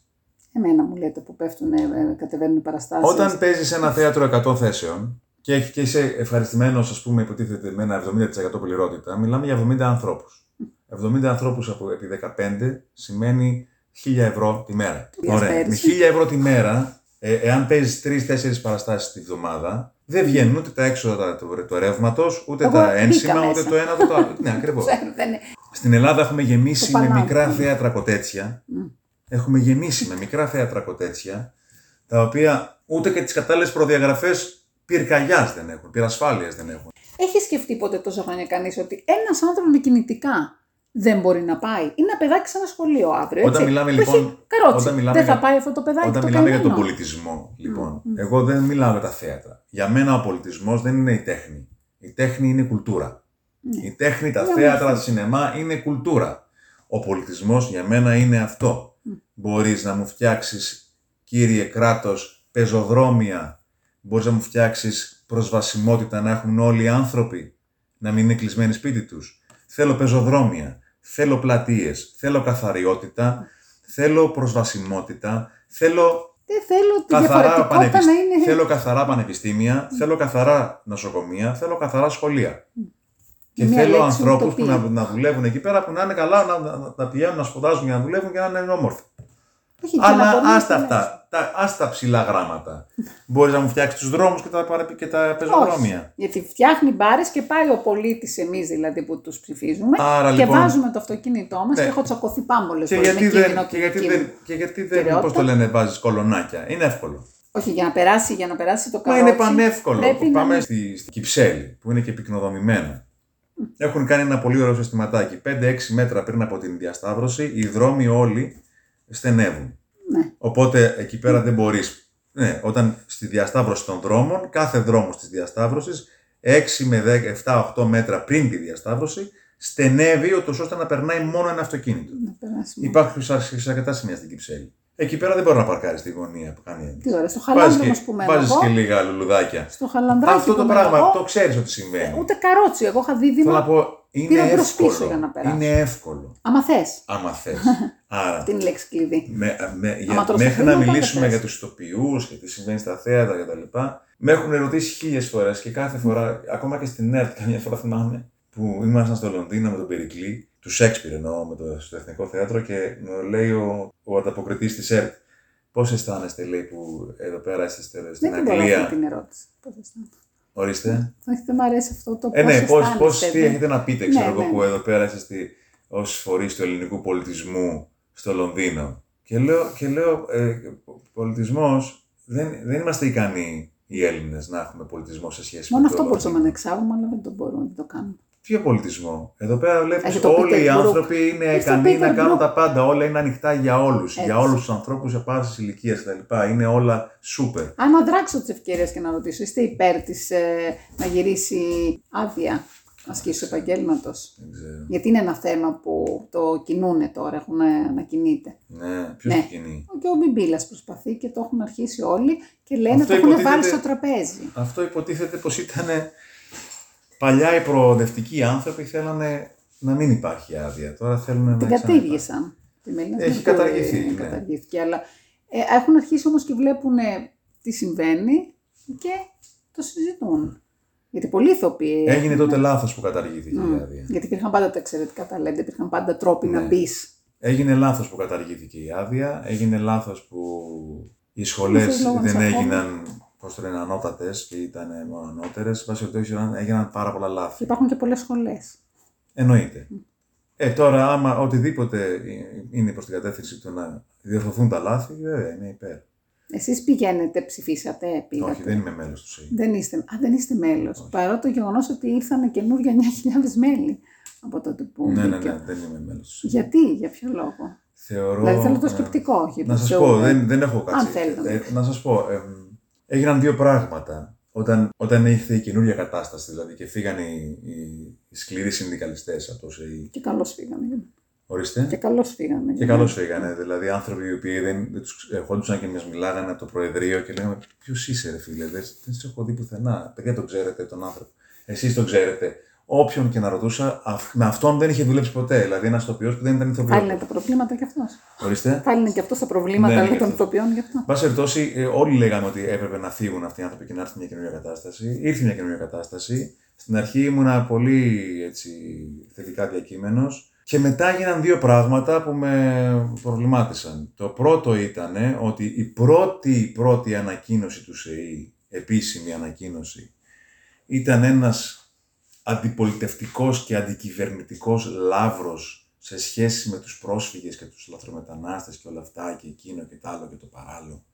Εμένα μου λέτε που πέφτουν, ε, ε, κατεβαίνουν οι παραστάσεις. Όταν παίζει σε ένα θέατρο 100 θέσεων και, έχει- και είσαι ευχαριστημένος, ας πούμε, υποτίθεται με ένα 70% πληρότητα, μιλάμε για 70 ανθρώπους. 70 ανθρώπους από επί 15 σημαίνει 1000 ευρώ τη μέρα. Πήγες Ωραία. πέρυσι; Με 1000 ευρώ τη μέρα, ε, εάν παίζεις 3-4 παραστάσεις τη βδομάδα, δεν βγαίνουν ούτε τα έξοδα του, του ρεύματος, ούτε Εγώ τα μπήκα ένσημα, μέσα. ούτε το ένα ούτε το άλλο. ναι, ακριβώς. Ξέρω, δεν είναι. Στην Ελλάδα έχουμε γεμίσει Το με πανάμι. μικρά θέατρα κοτέτσια. Μμ. Έχουμε γεμίσει με μικρά θέατρα κοτέτσια, τα οποία ούτε και τις κατάλληλες προδιαγραφές πυρκαγιάς δεν έχουν, πυρασφάλειας δεν έχουν. Έχεις σκεφτεί ποτέ τόσα χρόνια κανείς ότι ένας άνθρωπος με κινητικά δεν μπορεί να πάει. Είναι ένα παιδάκι σε ένα σχολείο αύριο. Όταν έτσι. μιλάμε, Που λοιπόν, έχει καρότσι. όταν μιλάμε δεν θα για- πάει αυτό το παιδάκι Όταν το μιλάμε για τον καημένο. πολιτισμό, λοιπόν, εγώ δεν μιλάω για τα θέατρα. Για μένα ο πολιτισμός δεν είναι η τέχνη. Η τέχνη είναι η κουλτούρα. Ναι. Η τέχνη, τα Είναι θέατρα, αυτό. τα σινεμά είναι κουλτούρα. Ο πολιτισμός για μένα είναι αυτό. Μπορείς να μου φτιάξεις, κύριε κράτος, πεζοδρόμια. Μπορείς να μου φτιάξεις προσβασιμότητα να έχουν όλοι οι άνθρωποι. Να μην είναι κλεισμένοι σπίτι τους. Θέλω πεζοδρόμια. Θέλω πλατείες. Θέλω καθαριότητα. Θέλω προσβασιμότητα. Θέλω Δεν θέλω τη καθαρά, διαφορετικότητα πανεπισ... να είναι. θέλω καθαρά πανεπιστήμια, θέλω καθαρά νοσοκομεία, θέλω καθαρά σχολεία. Και Μια θέλω λέξη ανθρώπους που ουτοπία. να, να δουλεύουν εκεί πέρα που να είναι καλά, να, να, να πηγαίνουν να σπουδάζουν και να δουλεύουν και να είναι όμορφοι. Όχι, και να Αλλά μπορούν να άστα το αυτά. Τα, άστα ψηλά γράμματα. Μπορείς να μου φτιάξεις τους δρόμους και τα, παραπι- και τα Όχι, πεζοδρόμια. γιατί φτιάχνει μπάρες και πάει ο πολίτης, εμείς δηλαδή που τους ψηφίζουμε, Άρα, και λοιπόν, βάζουμε το αυτοκίνητό μας ναι. και έχω τσακωθεί πάμπολες Και φορές με γιατί, κίνδυνο δεν, και γιατί κίνδυνο. δεν, και γιατί δεν, κυριότητα. πώς το λένε, βάζεις κολονάκια. Είναι εύκολο. Όχι, για να περάσει, για να περάσει το Μα καρότσι. είναι πανεύκολο. πρέπει να Πάμε είναι- στη, στη Κυψέλη, που είναι και πυκνοδομημένα. Έχουν κάνει ένα πολύ ωραίο συστηματάκι. 5-6 μέτρα πριν από την διασταύρωση, οι δρόμοι όλοι στενεύουν. Ναι. Οπότε εκεί πέρα δεν μπορείς. Ναι, όταν στη διασταύρωση των δρόμων, κάθε δρόμος της διασταύρωσης, 6 με 10, 7-8 μέτρα πριν τη διασταύρωση, στενεύει ούτως ώστε να περνάει μόνο ένα αυτοκίνητο. Να περάσει μόνο. Υπάρχουν σε- σε αρκετά σημεία στην Κυψέλη. Εκεί πέρα δεν μπορεί να παρκάρει στη γωνία που κάνει έννοια. Τι ωραία, στο Βάζεις χαλάνδρο και, μας που μένω βάζεις εγώ, και λίγα λουλουδάκια. στο χαλανδράκι Αυτό που το μένω πράγμα, εγώ, το ξέρεις ότι συμβαίνει. ε, ούτε καρότσι, εγώ είχα δίδυμο. Θέλω να πω, είναι πήρα προς εύκολο. πίσω για να περάσω. είναι εύκολο. Άμα θες, Άμα θες. *laughs* Άρα, αυτή είναι η λέξη κλειδί. με, με, για, Άμα τρως το μέχρι *laughs* να χρήμα, μιλήσουμε τότε για θες. τους ηθοποιούς και τι συμβαίνει στα θέατρα κτλ. Με έχουν ερωτήσει χίλιες φορές και κάθε φορά, ακόμα και στην ΕΡΤ, καμιά φορά θυμάμαι, που ήμασταν στο Λονδίνο με τον Περικλή, τους Σέξπιρ εννοώ, με το, στο Εθνικό Θέατρο και μου λέει ο, ο ανταποκριτής της ΕΡΤ. Πώς αισθάνεστε, λέει, που εδώ πέρα είστε στην Δεν την μπορώ Αγγλία. αυτή την ερώτηση. Πώς αισθάνεσαι. Ορίστε. Όχι, δεν μ' αρέσει αυτό το Ε, ναι, πώς πώς, αισθάνεσαι, πώς, τι δεν- έχετε να πείτε, ξέρω Ναι, εγώ, ναι, που ναι. εδώ πέρα είσαστε ως φορείς του ελληνικού πολιτισμού στο Λονδίνο. Και λέω, και λέω ε, πολιτισμός, δεν, δεν είμαστε ικανοί οι Έλληνες να έχουμε πολιτισμό σε σχέση Μόνο με αυτό το μπορούσαμε να Λονδίνο. εξάγουμε, αλλά δεν το μπορούμε να το κάνουμε. Ποιο πολιτισμό; Εδώ πέρα βλέπεις Έχει το όλοι οι Peter Brook. άνθρωποι είναι Έχει το ικανοί να Peter κάνουν Brook. τα πάντα. Όλα είναι ανοιχτά για όλους. Έτσι. Για όλους τους ανθρώπους σε πάσης ηλικίας κτλ. Είναι όλα σούπερ. Αν δράξω τις ευκαιρίες και να ρωτήσω, είστε υπέρ της να γυρίσει άδεια ασκήσεως επαγγέλματος; Δεν ξέρω. Γιατί είναι ένα θέμα που το κινούνε τώρα, έχουν να κινείται. Ναι, ποιος Ναι. το κινεί; Και ο Μπιμπίλας προσπαθεί και το έχουν αρχίσει όλοι και λένε Αυτό το έχουν υποτίθεται- βάλει στο τραπέζι. Αυτό υποτίθεται πως ήταν παλιά οι προοδευτικοί άνθρωποι θέλανε να μην υπάρχει άδεια. Τώρα θέλουν να Την ξαναυπάρχει. κατήργησαν. Τη Μελίνα Έχει Μερκούρη καταργηθεί, ναι. Καταργήθηκε, αλλά ε, έχουν αρχίσει όμως και βλέπουν ε, τι συμβαίνει και το συζητούν. Γιατί πολλοί ηθοποιοί. Έγινε τότε λάθος που καταργήθηκε Μμ. η άδεια. Γιατί υπήρχαν πάντα τα εξαιρετικά ταλέντα, υπήρχαν πάντα τρόποι Ναι. να μπεις. Έγινε λάθος που καταργήθηκε η άδεια. Έγινε λάθος που οι σχολές Ίσως λόγω δεν της έγιναν πώς το λένε, ανώτατες και ήταν μόνο ανώτερες. Βάσει περιπτώσει έγιναν πάρα πολλά λάθη. Υπάρχουν και πολλές σχολές. Εννοείται. Ε, τώρα, άμα οτιδήποτε είναι προς την κατεύθυνση του να διορθωθούν τα λάθη, βέβαια είναι υπέρ. Εσείς πηγαίνετε, ψηφίσατε, πήγατε. Όχι, δεν είμαι μέλος του ΣΕΙ. Δεν είστε, α, δεν είστε μέλος. Παρά το γεγονός ότι ήρθαν καινούργια 9.000 μέλη από τότε που. Ναι, ναι, μπήκε. ναι, δεν είμαι μέλος του ΣΕΙ. Γιατί, για ποιο λόγο; Θεωρώ, Δηλαδή θέλω το ε, σκεπτικό, όχι Να το σας show, πω, ε. δεν, δεν έχω κάτσει. Αν θέλετε να Ε, να σας πω, εμ, έγιναν δύο πράγματα. Όταν, όταν ήρθε η καινούργια κατάσταση, δηλαδή, και φύγαν οι, οι, οι σκληροί συνδικαλιστές από το ΣΕΙ. Και καλώς φύγανε. Ορίστε. Και καλώς φύγανε. Και καλώς φύγανε. Δηλαδή, άνθρωποι οι οποίοι δεν, δεν τους ερχόντουσαν και μας μιλάγανε από το Προεδρείο και λέγανε Ποιος είσαι, ρε φίλε, δεν, δεν σε έχω δει πουθενά. Παιδιά, τον ξέρετε τον άνθρωπο. Εσείς τον ξέρετε. Όποιον και να ρωτούσα, αυ- με αυτόν δεν είχε δουλέψει ποτέ. Δηλαδή, ένας τοπιό που δεν ήταν ηθοποιός. Θα λύνε τα προβλήματα κι αυτός. Ορίστε. Θα λύνε κι αυτός τα προβλήματα Ναι, ναι, λέει, γι' των αυτός. ηθοποιών γι' αυτό. Εν πάση περιπτώσει, ε, όλοι λέγαμε ότι έπρεπε να φύγουν αυτοί οι άνθρωποι και να έρθει μια καινούργια κατάσταση. Ήρθε μια καινούργια κατάσταση. Στην αρχή ήμουνα πολύ έτσι, θετικά διακείμενος. Και μετά έγιναν δύο πράγματα που με προβλημάτισαν. Το πρώτο ήταν ότι η πρώτη, η πρώτη ανακοίνωση του ΣΕΗ, επίσημη ανακοίνωση, ήταν ένας αντιπολιτευτικός και αντικυβερνητικός λάβρος σε σχέση με τους πρόσφυγες και τους λαθρομετανάστες και όλα αυτά και εκείνο και το άλλο και το παράλληλο.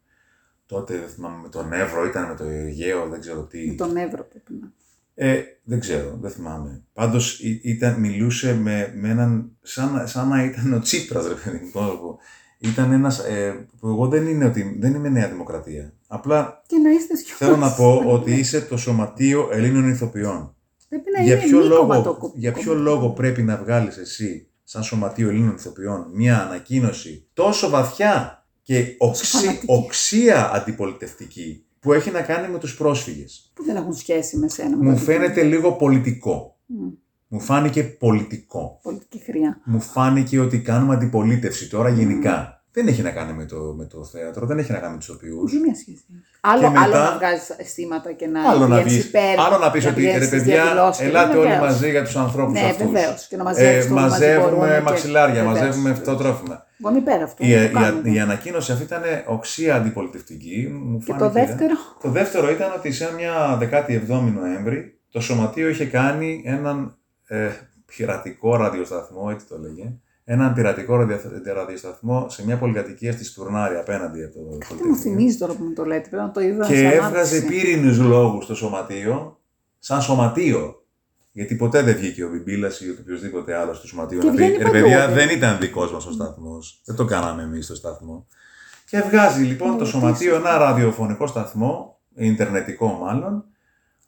Τότε δεν θυμάμαι με τον Εύρο, ήταν με το Αιγαίο, δεν ξέρω τι. Με τον Εύρο πρέπει να. Ε, δεν ξέρω, δεν θυμάμαι. Πάντως ήταν, μιλούσε με, με έναν. Σαν, σαν να ήταν ο Τσίπρας, ρε παιδί μου. πώς να το πω. Ήταν ένας. Ε, που εγώ δεν, είναι ότι, δεν είμαι Νέα Δημοκρατία. Απλά Και να είστε σιωπηλοί. θέλω να πω ότι είσαι το Σωματείο Ελλήνων Ηθοποιών. Πρέπει να για είναι ποιο, μη λόγο, κομματοκο- για ποιο λόγο πρέπει να βγάλεις εσύ, σαν Σωματείο Ελλήνων Ηθοποιών, μια ανακοίνωση τόσο βαθιά και οξύ, φανατική. οξία αντιπολιτευτική που έχει να κάνει με τους πρόσφυγες; που δεν έχουν σχέση με σένα. με Μου το φαίνεται λίγο πολιτικό. Μμ, Μου φάνηκε πολιτικό. Πολιτική χρειά. Μου φάνηκε ότι κάνουμε αντιπολίτευση τώρα γενικά. Δεν έχει να κάνει με το, με το θέατρο, δεν έχει να κάνει με τους ηθοποιούς. Δεν μια σχέση. Άλλο, μετά- άλλο να βγάζεις αισθήματα και να Άλλο να, βγαίνεις πεις, υπέρ, άλλο να πεις να ότι βγαίνεις ρε στις παιδιά, διαδηλώσεις. ελάτε όλοι Βεβαίως. μαζί για τους ανθρώπους Ναι, αυτούς. βεβαίως. Και να μαζεύεις το όλοι μαζί μαζεύουμε μπορούν και- μαξιλάρια, Βεβαίως. μαζεύουμε αυτοτρόφιμα. Εγώ είμαι υπέρ αυτού. Η, το η, κάνουμε. η ανακοίνωση αυτή ήταν οξία αντιπολιτευτική. Μου Και φάνηκε, το δεύτερο; Το δεύτερο ήταν ότι σε μια 17η Νοέμβρη το Σωματείο είχε κάνει έναν ε, πειρατικό ραδιοσταθμό, έτσι το λέγε. Έναν πειρατικό ραδιο- ραδιοσταθμό σε μια πολυκατοικία στη Στουρνάρη απέναντι από το Κάτι μου Πολυτεχνείο. θυμίζει τώρα που μου το λέτε. Πρέπει να το είδα Και σε έβγαζε ανάρτηση. πύρινους λόγους στο Σωματείο, σαν Σωματείο. Γιατί ποτέ δεν βγήκε ο Μπιμπίλας ή οποιοδήποτε άλλος στο Σωματείο Και να πει: βγαίνει Ρε παντού, παιδιά, βέβαια». δεν ήταν δικός μας ο σταθμός. Δεν το κάναμε εμείς το σταθμό. Και βγάζει λοιπόν το ρωτήσω. Σωματείο ένα ραδιοφωνικό σταθμό, ιντερνετικό μάλλον,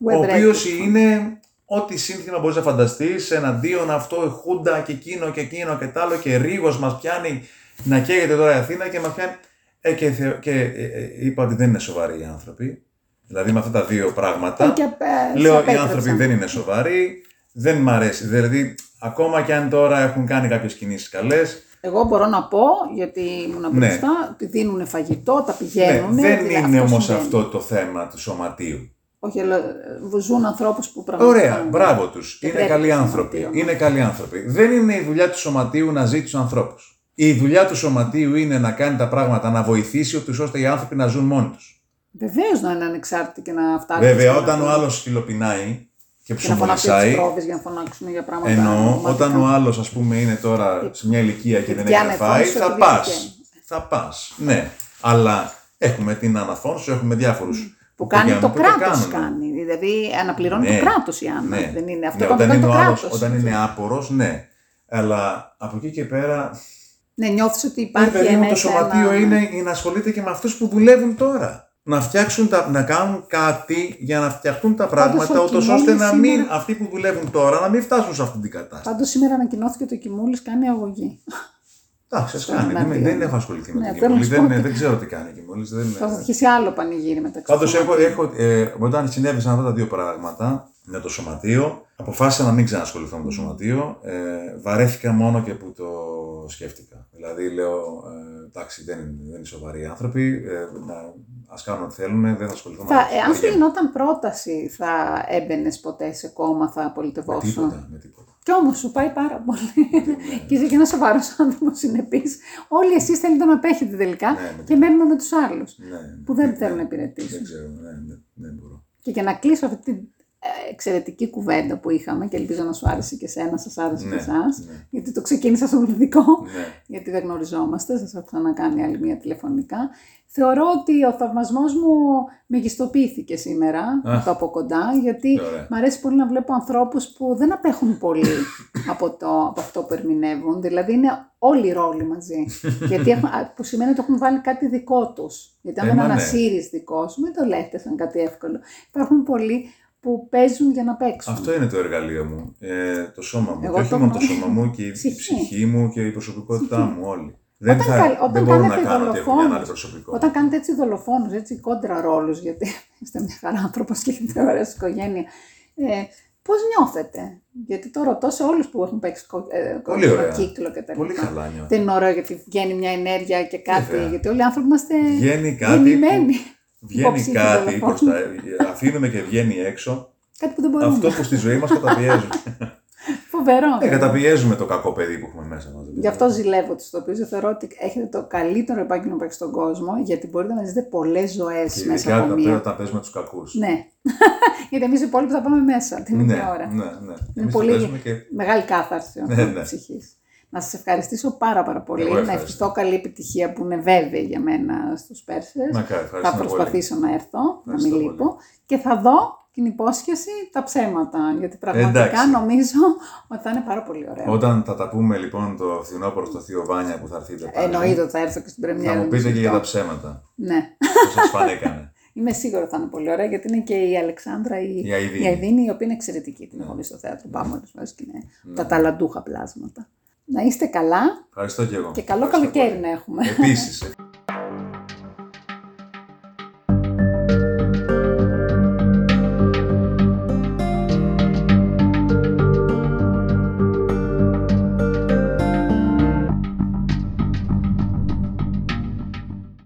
Web ο οποίος radio. είναι ό,τι σύνθημα μπορείς να φανταστείς, εναντίον αυτό, η Χούντα και εκείνο και εκείνο και τ' άλλο και ρίγο μας πιάνει να καίγεται τώρα η Αθήνα και μας πιάνει. Ε, και θε- και ε, ε, είπα ότι δεν είναι σοβαροί οι άνθρωποι. Δηλαδή με αυτά τα δύο πράγματα. Ε, και, ε, σε Λέω οι απέτρεψαν. άνθρωποι δεν είναι σοβαροί, δεν μ' αρέσει. Δηλαδή, ακόμα και αν τώρα έχουν κάνει κάποιες κινήσεις καλέ, Εγώ μπορώ να πω, γιατί ήμουν Ναι. μπροστά, ότι δίνουν φαγητό, τα ναι, πηγαίνουν. δεν δηλαδή είναι όμως συμβαίνει. αυτό το θέμα του σωματείου. Όχι, αλλά ε, ζουν ανθρώπους που πραγματικά. Ωραία, μπράβο τους. Και Είναι πρέπει καλοί το άνθρωποι. σωματείο, ναι. Είναι καλοί άνθρωποι. Δεν είναι η δουλειά του σωματείου να ζει τους ανθρώπους. Η δουλειά του σωματείου είναι να κάνει τα πράγματα, να βοηθήσει του ώστε οι άνθρωποι να ζουν μόνοι τους. Βεβαίως να είναι ανεξάρτητοι και να φτάνουν. Βέβαια, σε όταν ο ένα- άλλος φιλοπεινάει και Και να φωνάξουν τις ψωμονισάει, πρόβες για να φωνάξουν για πράγματα. Εννοώ, ομαδικά. όταν ο άλλος, ας πούμε, είναι τώρα σε μια ηλικία και δεν έχει πιάνε να φάει, φόνους θα επειδή πας. βγαίνει. Θα πας. Ναι. Αλλά έχουμε την αναφόνσου, έχουμε διάφορους. Που κάνει το κράτος κάνει. Δηλαδή αναπληρώνει Ναι. το κράτος η Άννα. Ναι. Δεν είναι αυτό Ναι, που όταν κάνει είναι το ο άλλος, κράτος. όταν είναι άπορος, ναι. Αλλά από εκεί και πέρα, Ναι, νιώθεις ότι Υπάρχει υπάρχει παιδί μου, ένα. το σωματείο ένα- είναι να ασχολείται και με αυτούς που δουλεύουν τώρα. Να φτιάξουν τα, να κάνουν κάτι για να φτιαχτούν τα πράγματα, ο ούτως Κιμούλης ώστε να μην, σήμερα- αυτοί που δουλεύουν τώρα να μην φτάσουν σε αυτή την κατάσταση. Πάντως σήμερα ανακοινώθηκε ότι ο Κιμούλης κάνει αγωγή. Εντάξει, ας στον κάνει. Δεν, εναντίον. δεν έχω ασχοληθεί με Ναι, τον θέλω Κιμούλη. να σου πω Δεν, ότι- δεν ξέρω τι κάνει ο Κιμούλης. Δεν... Θα αρχίσει άλλο πανηγύρι μεταξύ Πάντως των έχω, σωματείων. έχω, ε, όταν συνέβησαν αυτά τα δύο πράγματα με το σωματείο, αποφάσισα να μην ξανασχοληθώ με το σωματείο. Ε, βαρέθηκα μόνο και που το σκέφτηκα. Δηλαδή λέω, ε, εντάξει, δεν είναι, δεν είναι σοβαροί άνθρωποι, ε, να, ας κάνουν ό,τι θέλουν, δεν θα ασχοληθώ Θα, μαζί τους. ε, αν σου Βαριέμαι. γινόταν πρόταση, θα έμπαινες ποτέ σε κόμμα, θα Με απολυτευόσουν; τίποτα, με τίποτα. Κι όμως σου πάει πάρα πολύ. Ναι. και είσαι και ένας σοβαρός άνθρωπος συνεπής. Όλοι εσείς θέλετε να απέχετε τελικά Ναι, με και μένουμε με τους άλλους. Ναι, Που δεν ναι, θέλουν να ναι, υπηρετήσουν. Δεν ξέρω, ναι, ναι, δεν μπορώ. Και για να κλείσω αυτή την ε, εξαιρετική κουβέντα που είχαμε και ελπίζω να σου άρεσε και εσένα, σας άρεσε Ναι, και εσάς. ναι. Γιατί το ξεκίνησα στο πληθυντικό. Ναι. γιατί δεν γνωριζόμαστε, σας έχω ξανακάνει άλλη μία τηλεφωνικά. Θεωρώ ότι ο θαυμασμός μου μεγιστοποιήθηκε σήμερα, Α. το από κοντά, γιατί Τι ωραία. μου αρέσει πολύ να βλέπω ανθρώπους που δεν απέχουν πολύ από, το, από αυτό που ερμηνεύουν. Δηλαδή είναι όλοι οι ρόλοι μαζί. *laughs* γιατί έχουν, α, που σημαίνει ότι έχουν βάλει κάτι δικό τους. Γιατί αν Ε, δεν μα ναι. ανασύρεις δικό σου, μην το λέτε σαν κάτι εύκολο. Υπάρχουν πολλοί που παίζουν για να παίξουν. Αυτό είναι το εργαλείο μου. Ε, το σώμα μου. Εγώ και όχι το μόνο το γνωρίζω. σώμα μου και η Ψυχή. ψυχή μου και η προσωπικότητά Ψυχή. μου όλοι. Δεν, Όταν θα, καλ- όταν δεν μπορώ να κάνετε κάνω ότι έχω μια άλλη δολοφόνους, προσωπικότητα. Όταν κάνετε έτσι δολοφόνους, έτσι κόντρα ρόλους, γιατί είστε μια χαρά άνθρωπος και έχετε ωραία στην οικογένεια, ε, πώς νιώθετε; Γιατί το ρωτώ σε όλους που έχουν παίξει κο- ε, Πολύ ωραία. κύκλο και τα Πολύ λοιπά. καλά νιώθω. Δεν είναι ωραίο γιατί βγαίνει μια ενέργεια και κάτι, Βέβαια. γιατί όλοι οι άνθρωποι είμαστε Βγαίνει κάτι γεννημένοι. που, βγαίνει Υποψήφοι κάτι δολοφόνοι. προς τα, αφήνουμε και βγαίνει έξω Κάτι που δεν μπορούμε. αυτό που στη ζωή μας καταπιέζουμε. *laughs* Φοβερό. ε, βέβαια. καταπιέζουμε το κακό παιδί που έχουμε μέσα μας. Γι' αυτό ζηλεύω τους τοπίου. Θεωρώ ότι έχετε το καλύτερο επάγγελμα που έχεις στον κόσμο, γιατί μπορείτε να ζείτε πολλές ζωές Και μέσα ειδικά από όταν, μία. όταν παίζουμε τους κακούς. Ναι. *laughs* γιατί εμείς οι υπόλοιποι θα πάμε μέσα την ναι, ίδια ώρα. ναι, ναι. Είναι Εμείς το πολύ παίζουμε και μεγάλη κάθαρση Ναι, ναι, ναι. Της ψυχής. Να σας ευχαριστήσω πάρα πάρα πολύ. Εγώ να ευχαριστώ. ευχηθώ καλή επιτυχία που είναι βέβαιη για μένα στους Πέρσες. Μακάρι, θα ευχαριστούμε πολύ. προσπαθήσω να έρθω, να Ευχαριστώ μην πολύ. λείπω. Και θα δω Και η υπόσχεση τα ψέματα. Γιατί πραγματικά Εντάξει. νομίζω ότι θα είναι πάρα πολύ ωραίο. Όταν θα τα πούμε λοιπόν το φθινόπωρο στο Θείο Βάνια που θα έρθετε πάλι. Εννοείται ότι θα έρθω και στην πρεμιέρα. Θα μου του πείτε και για Ζητώ. τα ψέματα. Ναι. Πώ σας φανήκανε. *laughs* Είμαι σίγουρη ότι θα είναι πολύ ωραία γιατί είναι και η Αλεξάνδρα η, Η Αηδίνη. η, Αηδίνη, η οποία είναι εξαιρετική. Την έχω δει στο θέατρο. Πάμε όλες μέρες και είναι Ναι. τα ταλαντούχα πλάσματα. Να είστε καλά Ευχαριστώ και εγώ. και καλό Ευχαριστώ καλοκαίρι πολύ. να έχουμε. Επίσης.